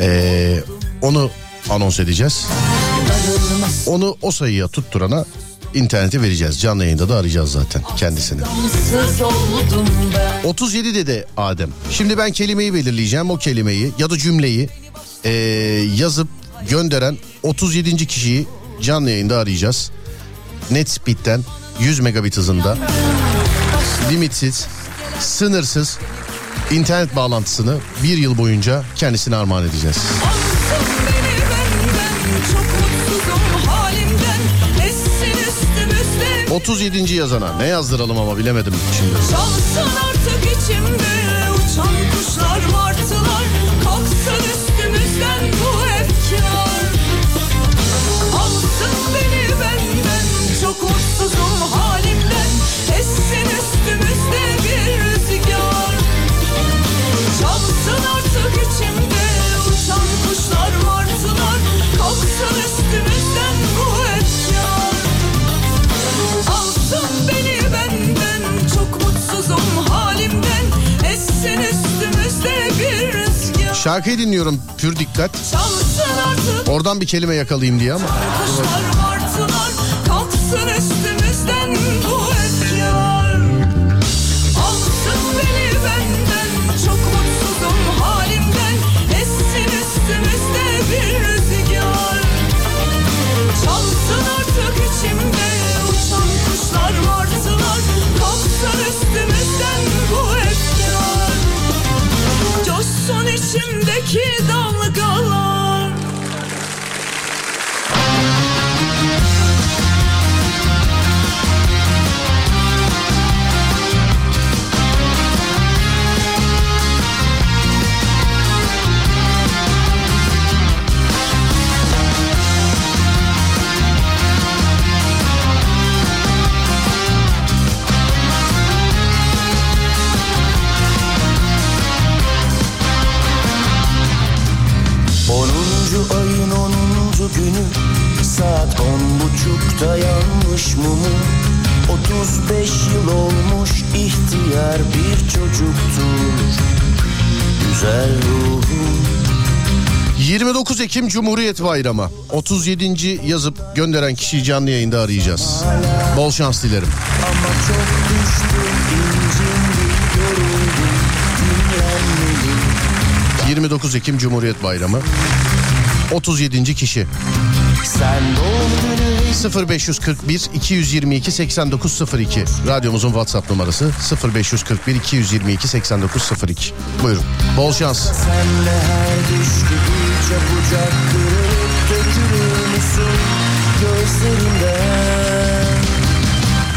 Ee, onu anons edeceğiz. Onu o sayıya tutturana internete vereceğiz. Canlı yayında da arayacağız zaten kendisini. Gamsız oldum ben 37 dedi Adem. Şimdi ben kelimeyi belirleyeceğim. O kelimeyi ya da cümleyi ee, yazıp gönderen 37. kişiyi canlı yayında arayacağız. Net speed'den 100 megabit hızında limitsiz, sınırsız internet bağlantısını bir yıl boyunca kendisine armağan edeceğiz. Üstümüzde 37. yazana ne yazdıralım ama bilemedim şimdi. Çalsın artık içimde Uçan kuşlar mutsuzum halimden Essin üstümüzde bir rüzgar Çalsın artık içimde Uçan kuşlar martılar Kalksın üstümüzden bu efkar Alsın beni benden Çok mutsuzum halimden Essin üstümüzde bir rüzgar Şarkıyı dinliyorum pür dikkat. Oradan bir kelime yakalayayım diye ama. kuşlar martılar Kalksın üstümüzden buçukta yanmış mumu 35 yıl olmuş ihtiyar bir çocuktur Güzel ruhum 29 Ekim Cumhuriyet Bayramı. 37. yazıp gönderen kişiyi canlı yayında arayacağız. Bol şans dilerim. Ama çok düştüm incindim yoruldum dinlenmeliyim 29 Ekim Cumhuriyet Bayramı. 37. kişi. Sen günü 0541 222 8902 radyomuzun WhatsApp numarası 0541 222 8902 buyurun. Bol şans.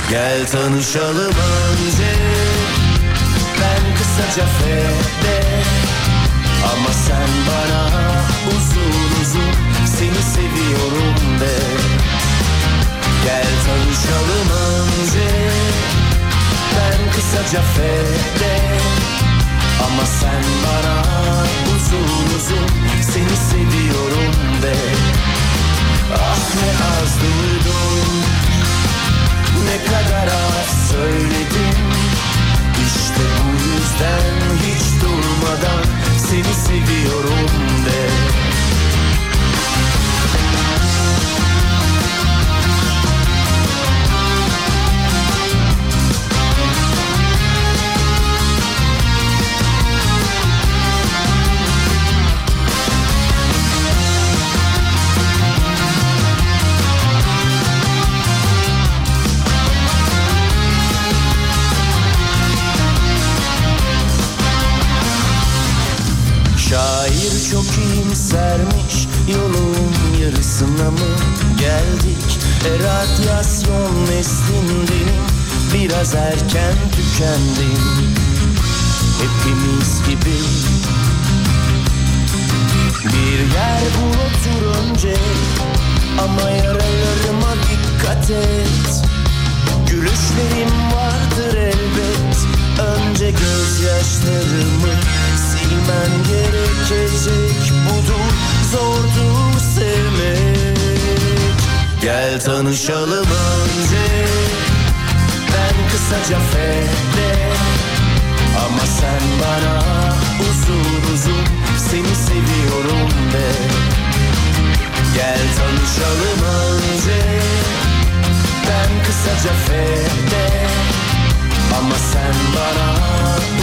Gel tanışalım önce Ben kısaca fede Ama sen bana uzun uzun Seni seviyorum de Gel tanışalım önce. Ben kısaca fede ama sen bana uzun uzun seni seviyorum de. Ah ne az duydum. Ne kadar az söyledim. İşte bu yüzden hiç durmadan seni seviyorum de çok iyimsermiş yolun yarısına mı geldik? E radyasyon neslindenim biraz erken tükendim. Hepimiz gibi. Bir yer bul otur önce Ama yaralarıma dikkat et. Gülüşlerim vardır elbet. Önce gözyaşlarımı silmen gerekecek Budur zordur sevmek. Gel tanışalım önce Ben kısaca fede Ama sen bana uzun uzun Seni seviyorum de. Gel tanışalım önce Ben kısaca fede Ama sen bana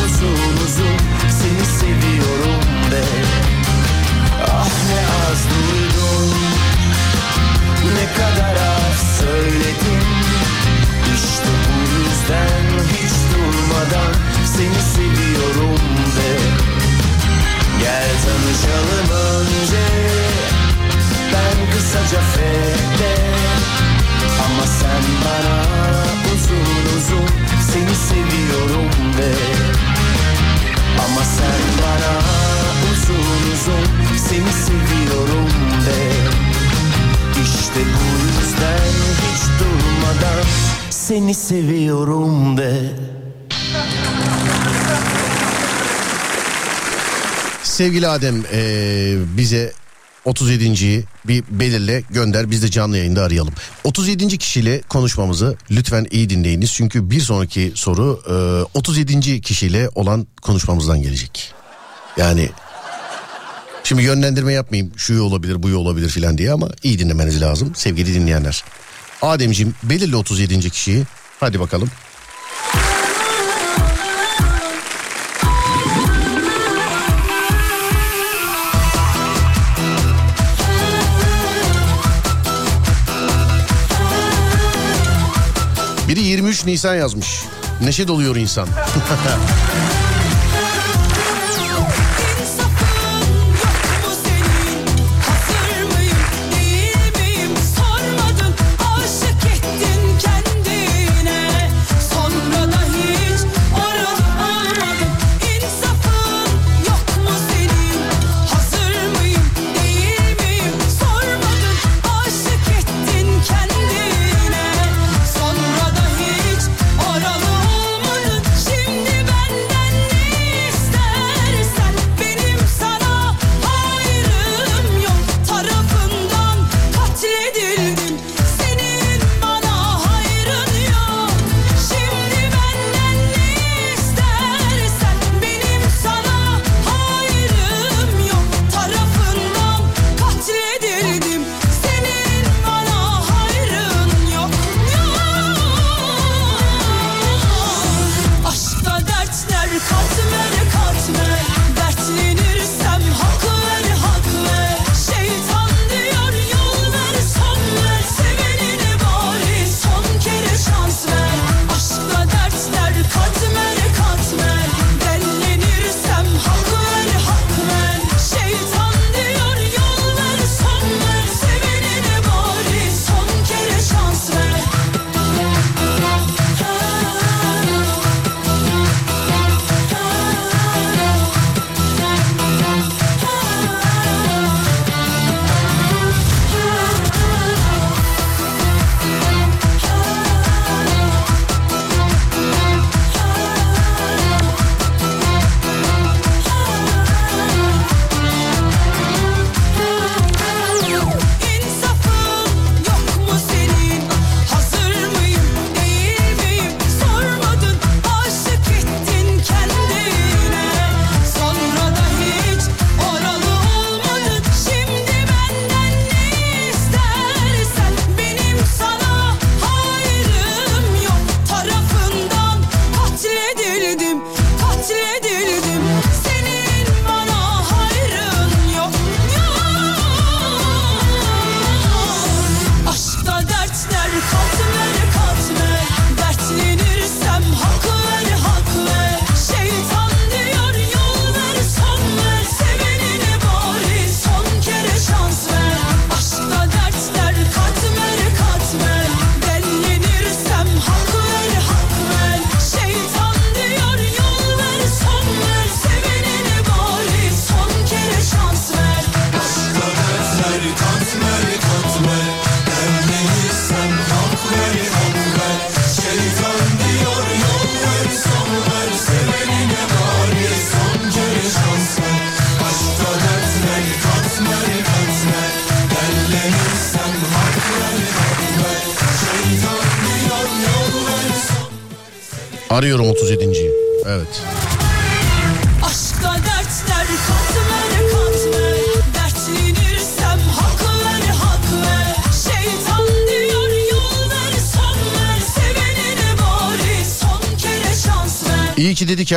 uzun uzun Seni seviyorum de. Ah ne az duydum Ne kadar az söyledim. İşte bu yüzden hiç durmadan Seni seviyorum de. Gel tanışalım önce Ben kısaca fede Ama sen bana uzun uzun Seni seviyorum de. Ama sen bana uzun uzun Seni seviyorum de. İşte bu yüzden hiç durmadan Seni seviyorum de. Sevgili Adem eee, bize 37.yi bir belirle gönder biz de canlı yayında arayalım. 37. kişiyle konuşmamızı lütfen iyi dinleyiniz. Çünkü bir sonraki soru eee, 37. kişiyle olan konuşmamızdan gelecek. Yani şimdi yönlendirme yapmayayım şu olabilir bu olabilir filan diye ama iyi dinlemeniz lazım sevgili dinleyenler. Ademciğim belirle 37. kişiyi hadi bakalım. Biri 23 Nisan yazmış. Neşe doluyor insan. (laughs)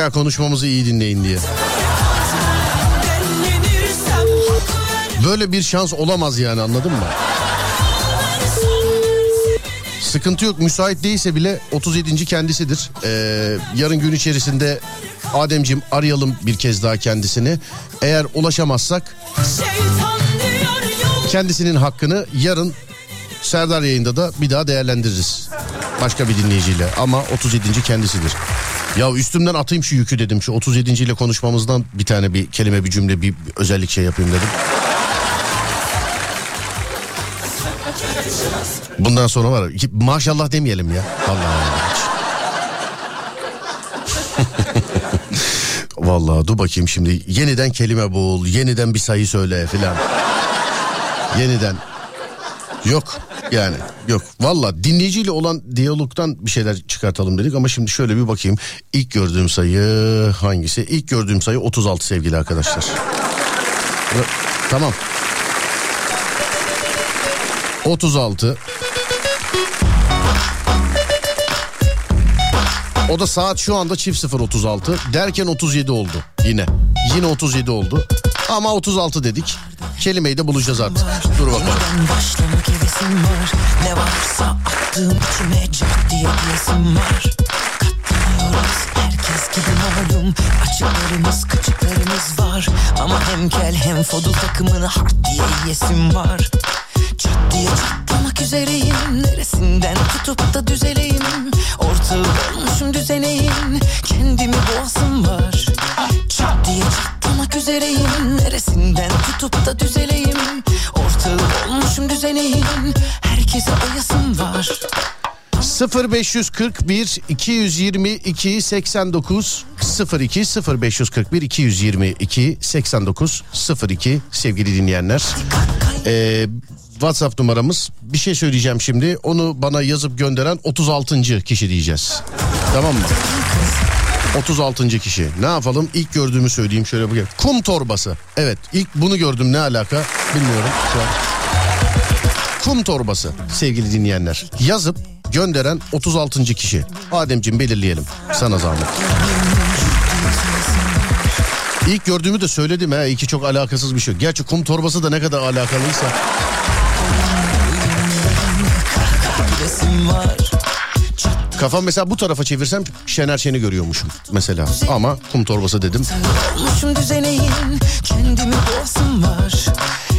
ya konuşmamızı iyi dinleyin diye. Böyle bir şans olamaz yani anladın mı? Sıkıntı yok müsait değilse bile 37. kendisidir. Ee, yarın gün içerisinde Ademcim arayalım bir kez daha kendisini. Eğer ulaşamazsak kendisinin hakkını yarın Serdar yayında da bir daha değerlendiririz. Başka bir dinleyiciyle ama 37. kendisidir. Ya üstümden atayım şu yükü dedim. Şu 37. ile konuşmamızdan bir tane bir kelime bir cümle bir özellik şey yapayım dedim. Bundan sonra var. Maşallah demeyelim ya. Vallahi. (laughs) Vallahi dur bakayım şimdi. Yeniden kelime bul. Yeniden bir sayı söyle filan. Yeniden. Yok yani yok. Valla dinleyiciyle olan diyalogtan bir şeyler çıkartalım dedik ama şimdi şöyle bir bakayım. İlk gördüğüm sayı hangisi? İlk gördüğüm sayı 36 sevgili arkadaşlar. Tamam. 36. O da saat şu anda çift 036 derken 37 oldu yine. Yine 37 oldu. Ama 36 dedik. Kelimeyi de bulacağız artık. Dur bakalım. Ne varsa attığım içime cart diye diyesim var. Katlanıyoruz. Herkes gibi malum. Açıklarımız kaçıklarımız var. Ama hem kel hem fodul takımını hard diye yiyesim var. Çat diye çatlamak üzereyim. Neresinden tutup da düzeleyim? Ortağı olmuşum düzeneyim. Kendimi boğasım var. Çat diye çatlamak üzereyim Neresinden tutup da düzeleyim Ortağı olmuşum düzeneyim Herkese oyasım var 0541 222 89 02 0541 222 89 02 sevgili dinleyenler. Ee, WhatsApp numaramız. Bir şey söyleyeceğim şimdi. Onu bana yazıp gönderen 36. kişi diyeceğiz. Tamam mı? 36. kişi. Ne yapalım? İlk gördüğümü söyleyeyim şöyle bir. Kum torbası. Evet, ilk bunu gördüm. Ne alaka? Bilmiyorum şu an. Kum torbası sevgili dinleyenler. Yazıp gönderen 36. kişi. Ademciğim belirleyelim. Sana zahmet. İlk gördüğümü de söyledim ha. İki çok alakasız bir şey. Gerçi kum torbası da ne kadar alakalıysa. Kafam mesela bu tarafa çevirsem Şener Şen'i görüyormuşum mesela. Ama kum torbası dedim. Kendimi boğasım var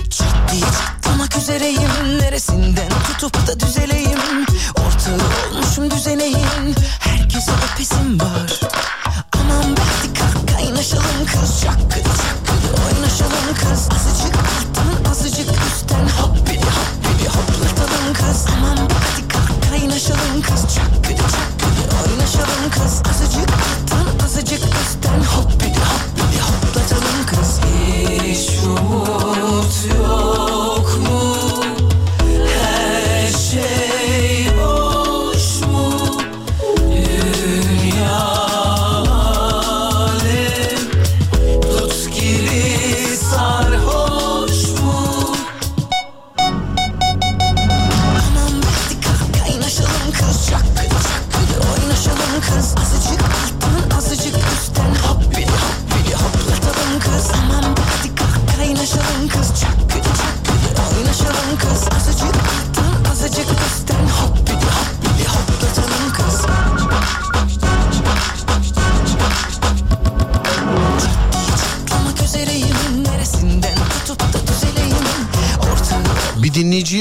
Çat diye çatlamak üzereyim Neresinden tutup da düzeleyim Ortağı olmuşum düzeneyim Herkese öpesim var Aman be hadi kalk kaynaşalım kız Çakkıdı çakkıdı oynaşalım kız Azıcık alttan azıcık üstten Hoppidi kız Çakkıdı çakkıdı oynaşalım kız Azıcık alttan azıcık üstten Hoppidi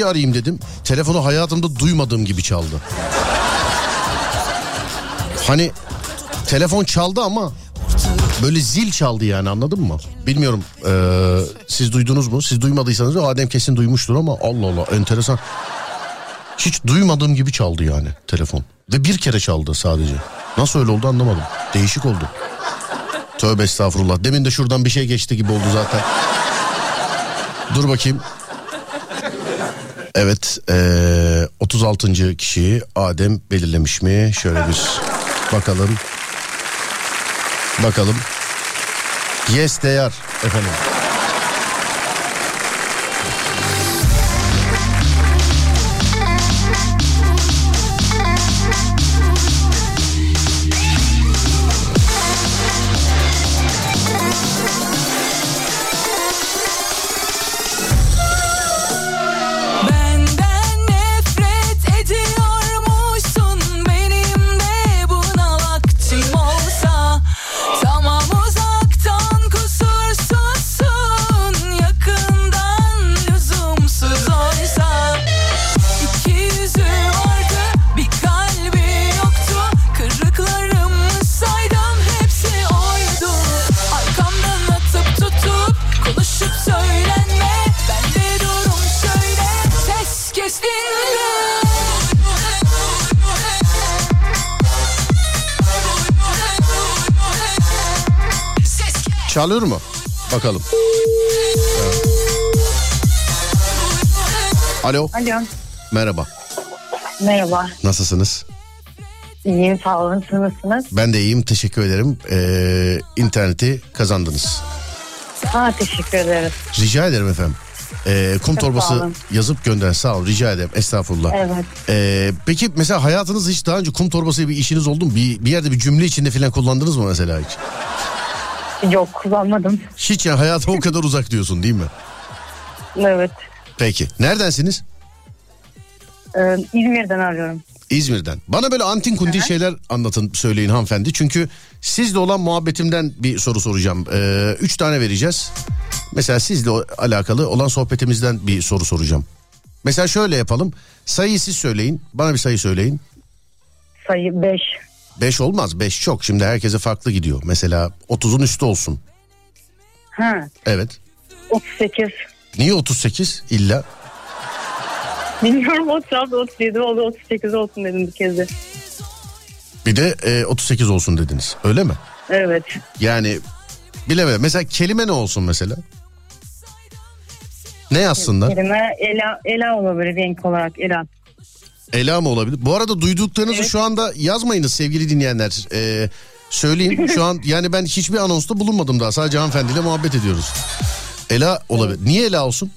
Dinleyiciyi arayayım dedim. Telefonu hayatımda duymadığım gibi çaldı. Hani telefon çaldı ama böyle zil çaldı yani anladın mı? Bilmiyorum ee, siz duydunuz mu? Siz duymadıysanız Adem kesin duymuştur ama Allah Allah enteresan. Hiç duymadığım gibi çaldı yani telefon. Ve bir kere çaldı sadece. Nasıl öyle oldu anlamadım. Değişik oldu. Tövbe estağfurullah. Demin de şuradan bir şey geçti gibi oldu zaten. Dur bakayım. Evet eee 36. kişiyi Adem belirlemiş mi? Şöyle bir Bakalım. Bakalım. Yes they are efendim. Çalıyor mu? Bakalım. Evet. Alo. Alo. Merhaba. Merhaba. Nasılsınız? İyiyim sağ olun. Siz nasılsınız? Ben de iyiyim. Teşekkür ederim. Ee, interneti kazandınız. Ha, teşekkür ederiz. Rica ederim efendim. Ee, kum Çok torbası yazıp gönder. Sağ ol. Rica ederim. Estağfurullah. Evet. Ee, peki mesela hayatınızda hiç daha önce kum torbası bir işiniz oldu mu? Bir, bir yerde bir cümle içinde falan kullandınız mı mesela hiç? Yok kullanmadım. Hiç yani hayata o kadar uzak diyorsun değil mi? Evet. Peki. Neredensiniz? Ee, İzmir'den arıyorum. İzmir'den. Bana böyle antin kuntin şeyler anlatın söyleyin hanımefendi. Çünkü sizle olan muhabbetimden bir soru soracağım. Ee, üç tane vereceğiz. Mesela sizle alakalı olan sohbetimizden bir soru soracağım. Mesela şöyle yapalım. Sayıyı siz söyleyin. Bana bir sayı söyleyin. Sayı 5. Beş olmaz. Beş çok. Şimdi herkese farklı gidiyor. Mesela 30'un üstü olsun. Ha, Evet. 38. Niye 38 illa? Bilmiyorum 36, 37 oldu 38 olsun dedim bir kez de. Bir de e, 38 olsun dediniz. Öyle mi? Evet. Yani bilemedim. Mesela kelime ne olsun mesela? Ne yazsınlar? Kelime Ela, Ela olabilir renk olarak Ela. Ela mı olabilir? Bu arada duyduklarınızı şu anda yazmayınız sevgili dinleyenler. Ee, söyleyeyim (laughs) şu an yani ben hiçbir anonsta bulunmadım daha. Sadece hanımefendiyle muhabbet ediyoruz. Ela olabilir. Niye Ela olsun?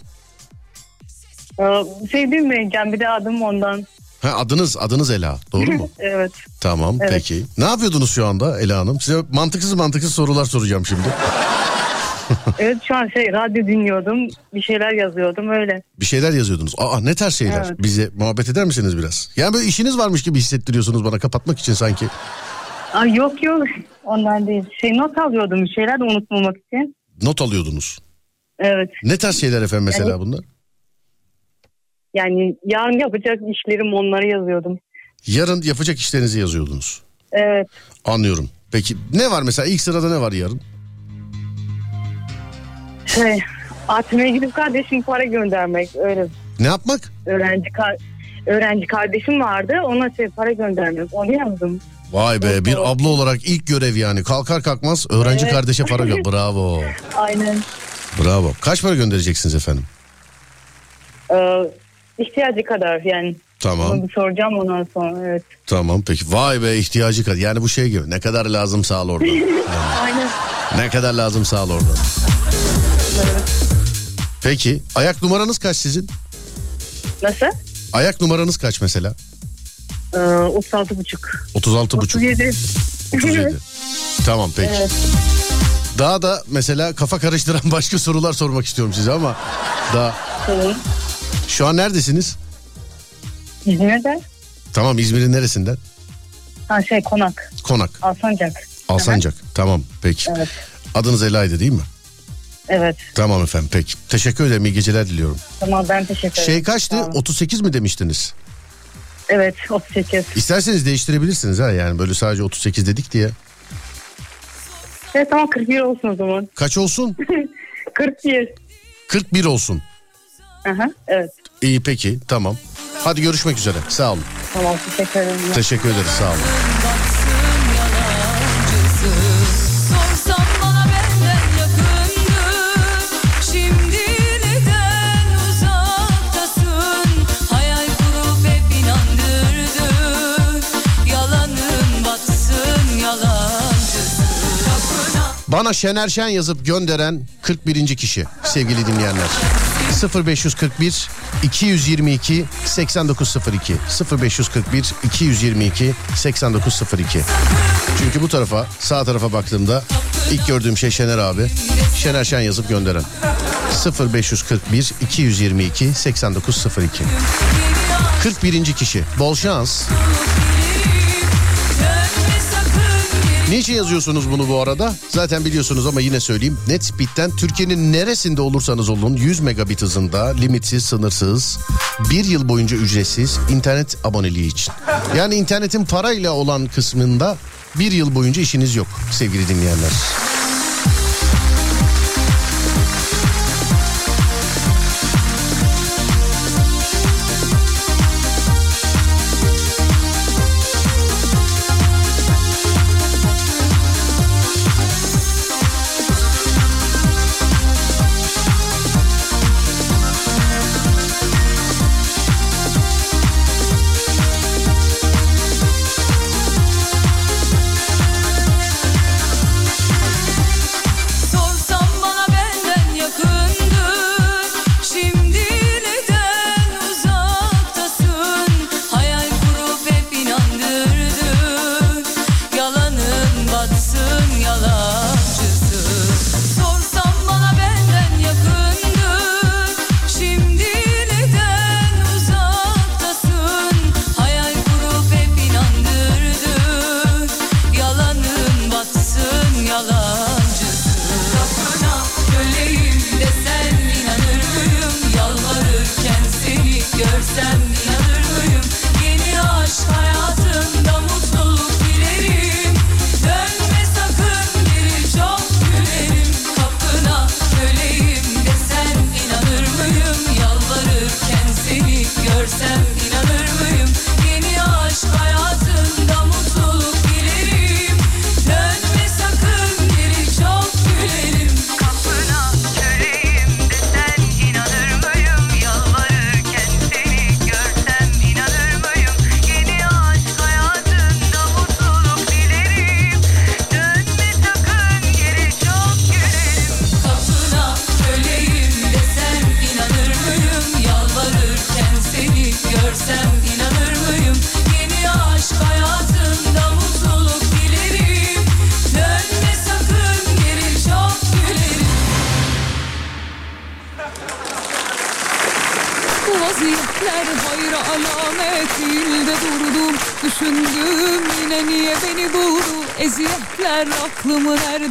Ee, şey bilmeyeceğim bir de adım ondan. Ha, adınız adınız Ela doğru mu? (laughs) evet. tamam Evet. peki. Ne yapıyordunuz şu anda Ela Hanım? Size mantıksız mantıksız sorular soracağım şimdi. (laughs) (laughs) Evet şu an şey radyo dinliyordum. Bir şeyler yazıyordum öyle. Bir şeyler yazıyordunuz. Aa ne tarz şeyler? Evet. Bize muhabbet eder misiniz biraz? Yani böyle işiniz varmış gibi hissettiriyorsunuz bana kapatmak için sanki. Ay yok yok ondan değil. Şey not alıyordum bir şeyler de unutmamak için. Not alıyordunuz. Evet. Ne tarz şeyler efendim mesela Yani- bunlar? Yani yarın yapacak işlerim onları yazıyordum. Yarın yapacak işlerinizi yazıyordunuz. Evet. Anlıyorum. Peki ne var mesela ilk sırada ne var yarın? Şey ATM'ye gidip kardeşim para göndermek öyle. Ne yapmak? Öğrenci kar öğrenci kardeşim vardı ona şey para göndermek onu yazdım. Vay be bir abla olarak ilk görev yani kalkar kalkmaz öğrenci Evet. kardeşe para gö- (laughs) Bravo. Aynen. Bravo. Kaç para göndereceksiniz efendim? Ee, ihtiyacı kadar yani. Tamam. Bunu bir soracağım ondan sonra evet. Tamam peki. Vay be ihtiyacı kadar. Yani bu şey gibi ne kadar lazım sağ ol oradan. (laughs) Aynen. ne kadar lazım sağ ol oradan. Peki ayak numaranız kaç sizin? Nasıl? Ayak numaranız kaç mesela? Ee, 36 buçuk. 36 buçuk. 37. 37. (laughs) Tamam peki. Evet. Daha da mesela kafa karıştıran (laughs) başka sorular sormak istiyorum size ama daha Tamam. şu an neredesiniz? İzmir'de. Tamam İzmir'in neresinden? Ha şey konak. Konak. Alsancak. Alsancak. Tamam peki. Evet. Adınız Ela'ydı değil mi? Evet. Tamam efendim peki. Teşekkür ederim iyi geceler diliyorum. Tamam ben teşekkür ederim. Şey kaçtı? Olun. 38 mi demiştiniz? Evet 38. İsterseniz değiştirebilirsiniz ha yani böyle sadece 38 dedik diye. Evet tamam 41 olsun o zaman. Kaç olsun? (laughs) 41. 41 olsun. Aha, evet. İyi peki tamam. Hadi görüşmek üzere. Sağ olun. Tamam teşekkür ederim. Teşekkür ederiz sağ olun. Bana Şener Şen yazıp gönderen 41. kişi sevgili dinleyenler. 0541 222 8902 0541 222 8902 Çünkü bu tarafa sağ tarafa baktığımda ilk gördüğüm şey Şener abi. Şener Şen yazıp gönderen. 0541 222 8902 41. kişi. Bol şans. Niçin yazıyorsunuz bunu bu arada? Zaten biliyorsunuz ama yine söyleyeyim. NetSpeed'den Türkiye'nin neresinde olursanız olun 100 megabit hızında limitsiz, sınırsız, bir yıl boyunca ücretsiz internet aboneliği için. Yani internetin parayla olan kısmında bir yıl boyunca işiniz yok sevgili dinleyenler.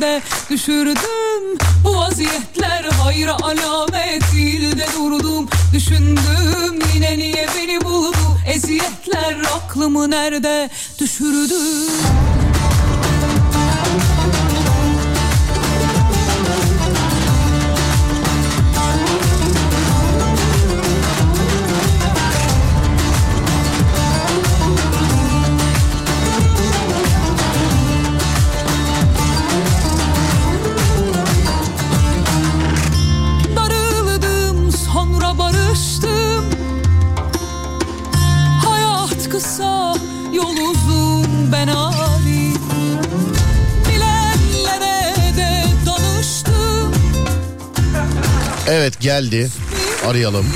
Nerede düşürdüm Bu vaziyetler hayra alamet. Değil de durdum Düşündüm. Yine niye beni buldu? Eziyetler aklımı nerede düşürdüm geldi. Arayalım.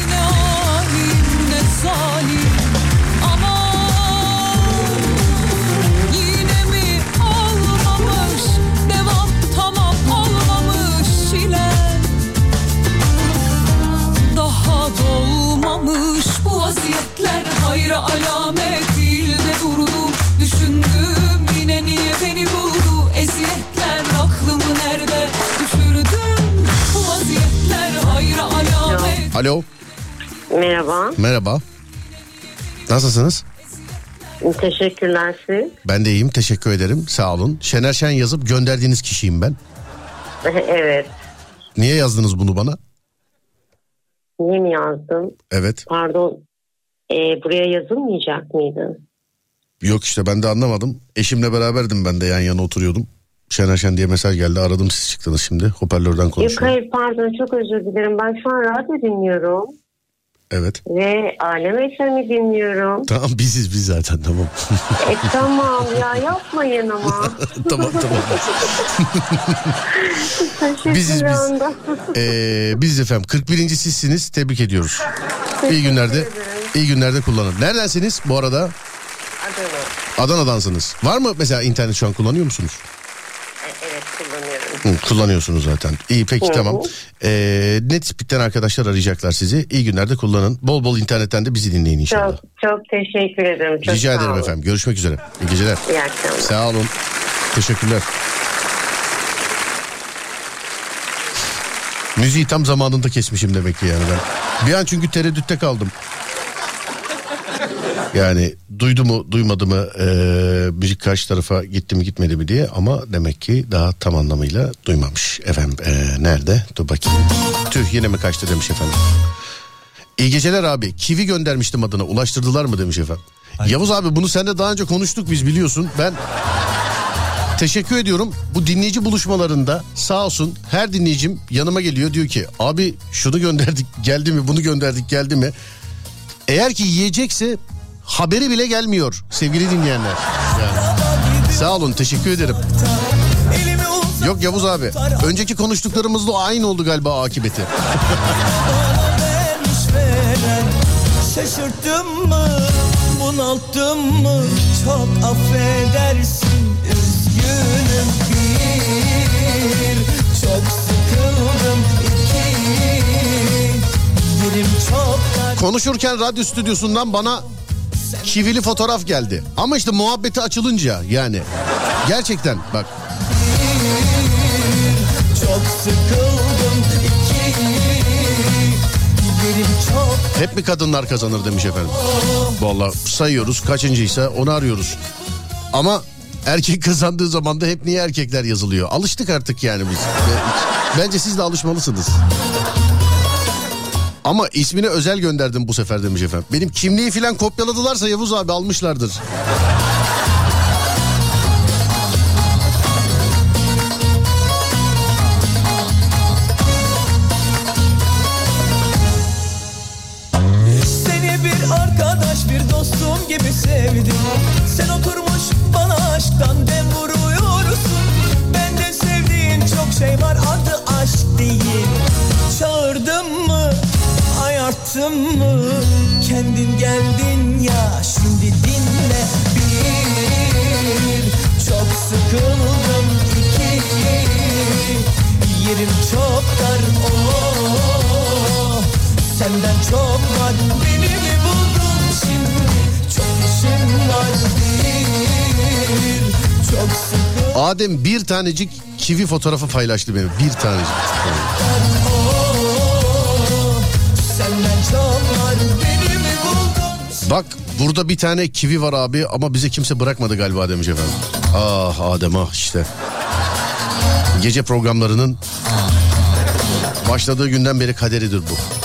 Alo. Merhaba. Merhaba. Nasılsınız? Teşekkürler siz. Ben de iyiyim. Teşekkür ederim. Sağ olun. Şener Şen yazıp gönderdiğiniz kişiyim ben. (laughs) evet. Niye yazdınız bunu bana? Niye mi yazdın? Evet. Pardon. Ee, buraya yazılmayacak mıydı? Yok işte ben de anlamadım. Eşimle beraberdim ben de yan yana oturuyordum. Şener Şen diye mesaj geldi. Aradım siz çıktınız şimdi. Hoparlörden Yok konuşuyorum. hayır pardon çok özür dilerim. Ben şu an radyo dinliyorum. Evet. Ve Alem FM'i dinliyorum. Tamam biziz biz zaten tamam. E tamam ya yapmayın ama. (laughs) tamam tamam. Biziz biz. Ee, biz efendim 41. sizsiniz. Tebrik ediyoruz. İyi günlerde iyi günlerde kullanın. Neredensiniz bu arada? Adana. Adana'dansınız. Var mı mesela internet şu an kullanıyor musunuz? Hı, kullanıyorsunuz zaten. İyi peki Hı hı. tamam. Ee, Netspeed'den arkadaşlar arayacaklar sizi. İyi günlerde kullanın. Bol bol internetten de bizi dinleyin inşallah. Çok çok teşekkür ederim. Çok Rica sağ ederim olun. efendim. Görüşmek üzere. İyi geceler. İyi akşamlar. Sağ olun. Teşekkürler. Müziği tam zamanında kesmişim demek ki yani ben. Bir an çünkü tereddütte kaldım. Yani duydu mu duymadı mı eee, müzik karşı tarafa gitti mi gitmedi mi diye ama demek ki daha tam anlamıyla duymamış. Efendim eee, nerede? Dur bakayım. Tüh yine mi kaçtı demiş efendim. İyi geceler abi. Kivi göndermiştim adına. Ulaştırdılar mı demiş efendim. Yavuz abi bunu seninle daha önce konuştuk biz biliyorsun. Ben teşekkür ediyorum. Bu dinleyici buluşmalarında sağ olsun her dinleyicim yanıma geliyor. Diyor ki abi şunu gönderdik geldi mi bunu gönderdik geldi mi? Eğer ki yiyecekse haberi bile gelmiyor sevgili dinleyenler. Yani. Sağ olun teşekkür ederim. Yok Yavuz abi. Önceki konuştuklarımızla aynı oldu galiba akıbeti. Şaşırttım mı bunalttım mı çok affedersin üzgünüm bir çok sıkıldım iki yerim çok Konuşurken radyo stüdyosundan bana kivili fotoğraf geldi. Ama işte muhabbeti açılınca yani gerçekten bak çok sıkıldım çok hep mi kadınlar kazanır demiş efendim. Vallahi sayıyoruz kaçıncıysa onu arıyoruz. Ama erkek kazandığı zaman da hep niye erkekler yazılıyor. Alıştık artık yani biz. Bence siz de alışmalısınız. Ama ismini özel gönderdim bu sefer demiş efendim. Benim kimliği filan kopyaladılarsa Yavuz abi almışlardır. Senden çok var beni mi buldun şimdi Çok işim var bir Çok sıkı Adem bir tanecik kivi fotoğrafı paylaştı benim. Bir tanecik. Bak burada bir tane kivi var abi ama bize kimse bırakmadı galiba demiş efendim. Ah Adem ah işte. Gece programlarının başladığı günden beri kaderidir bu.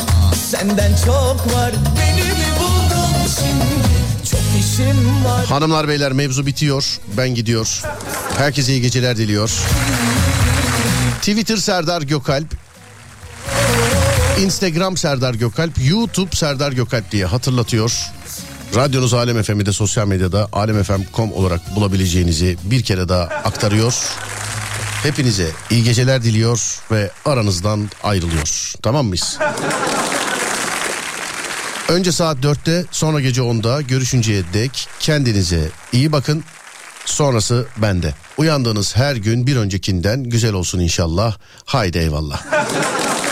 Senden çok var beni mi buldun şimdi Çok işim var Hanımlar beyler mevzu bitiyor. Ben gidiyor. Herkese iyi geceler diliyor. Twitter Serdar Gökalp. Instagram Serdar Gökalp. YouTube Serdar Gökalp diye hatırlatıyor. Radyonuz Alem FM'i de sosyal medyada alemfm.com olarak bulabileceğinizi bir kere daha aktarıyor. Hepinize iyi geceler diliyor ve aranızdan ayrılıyor. Tamam mıyız? Önce saat 4'te sonra gece 10'da görüşünceye dek kendinize iyi bakın. Sonrası bende. Uyandığınız her gün bir öncekinden güzel olsun inşallah. Haydi eyvallah. (laughs)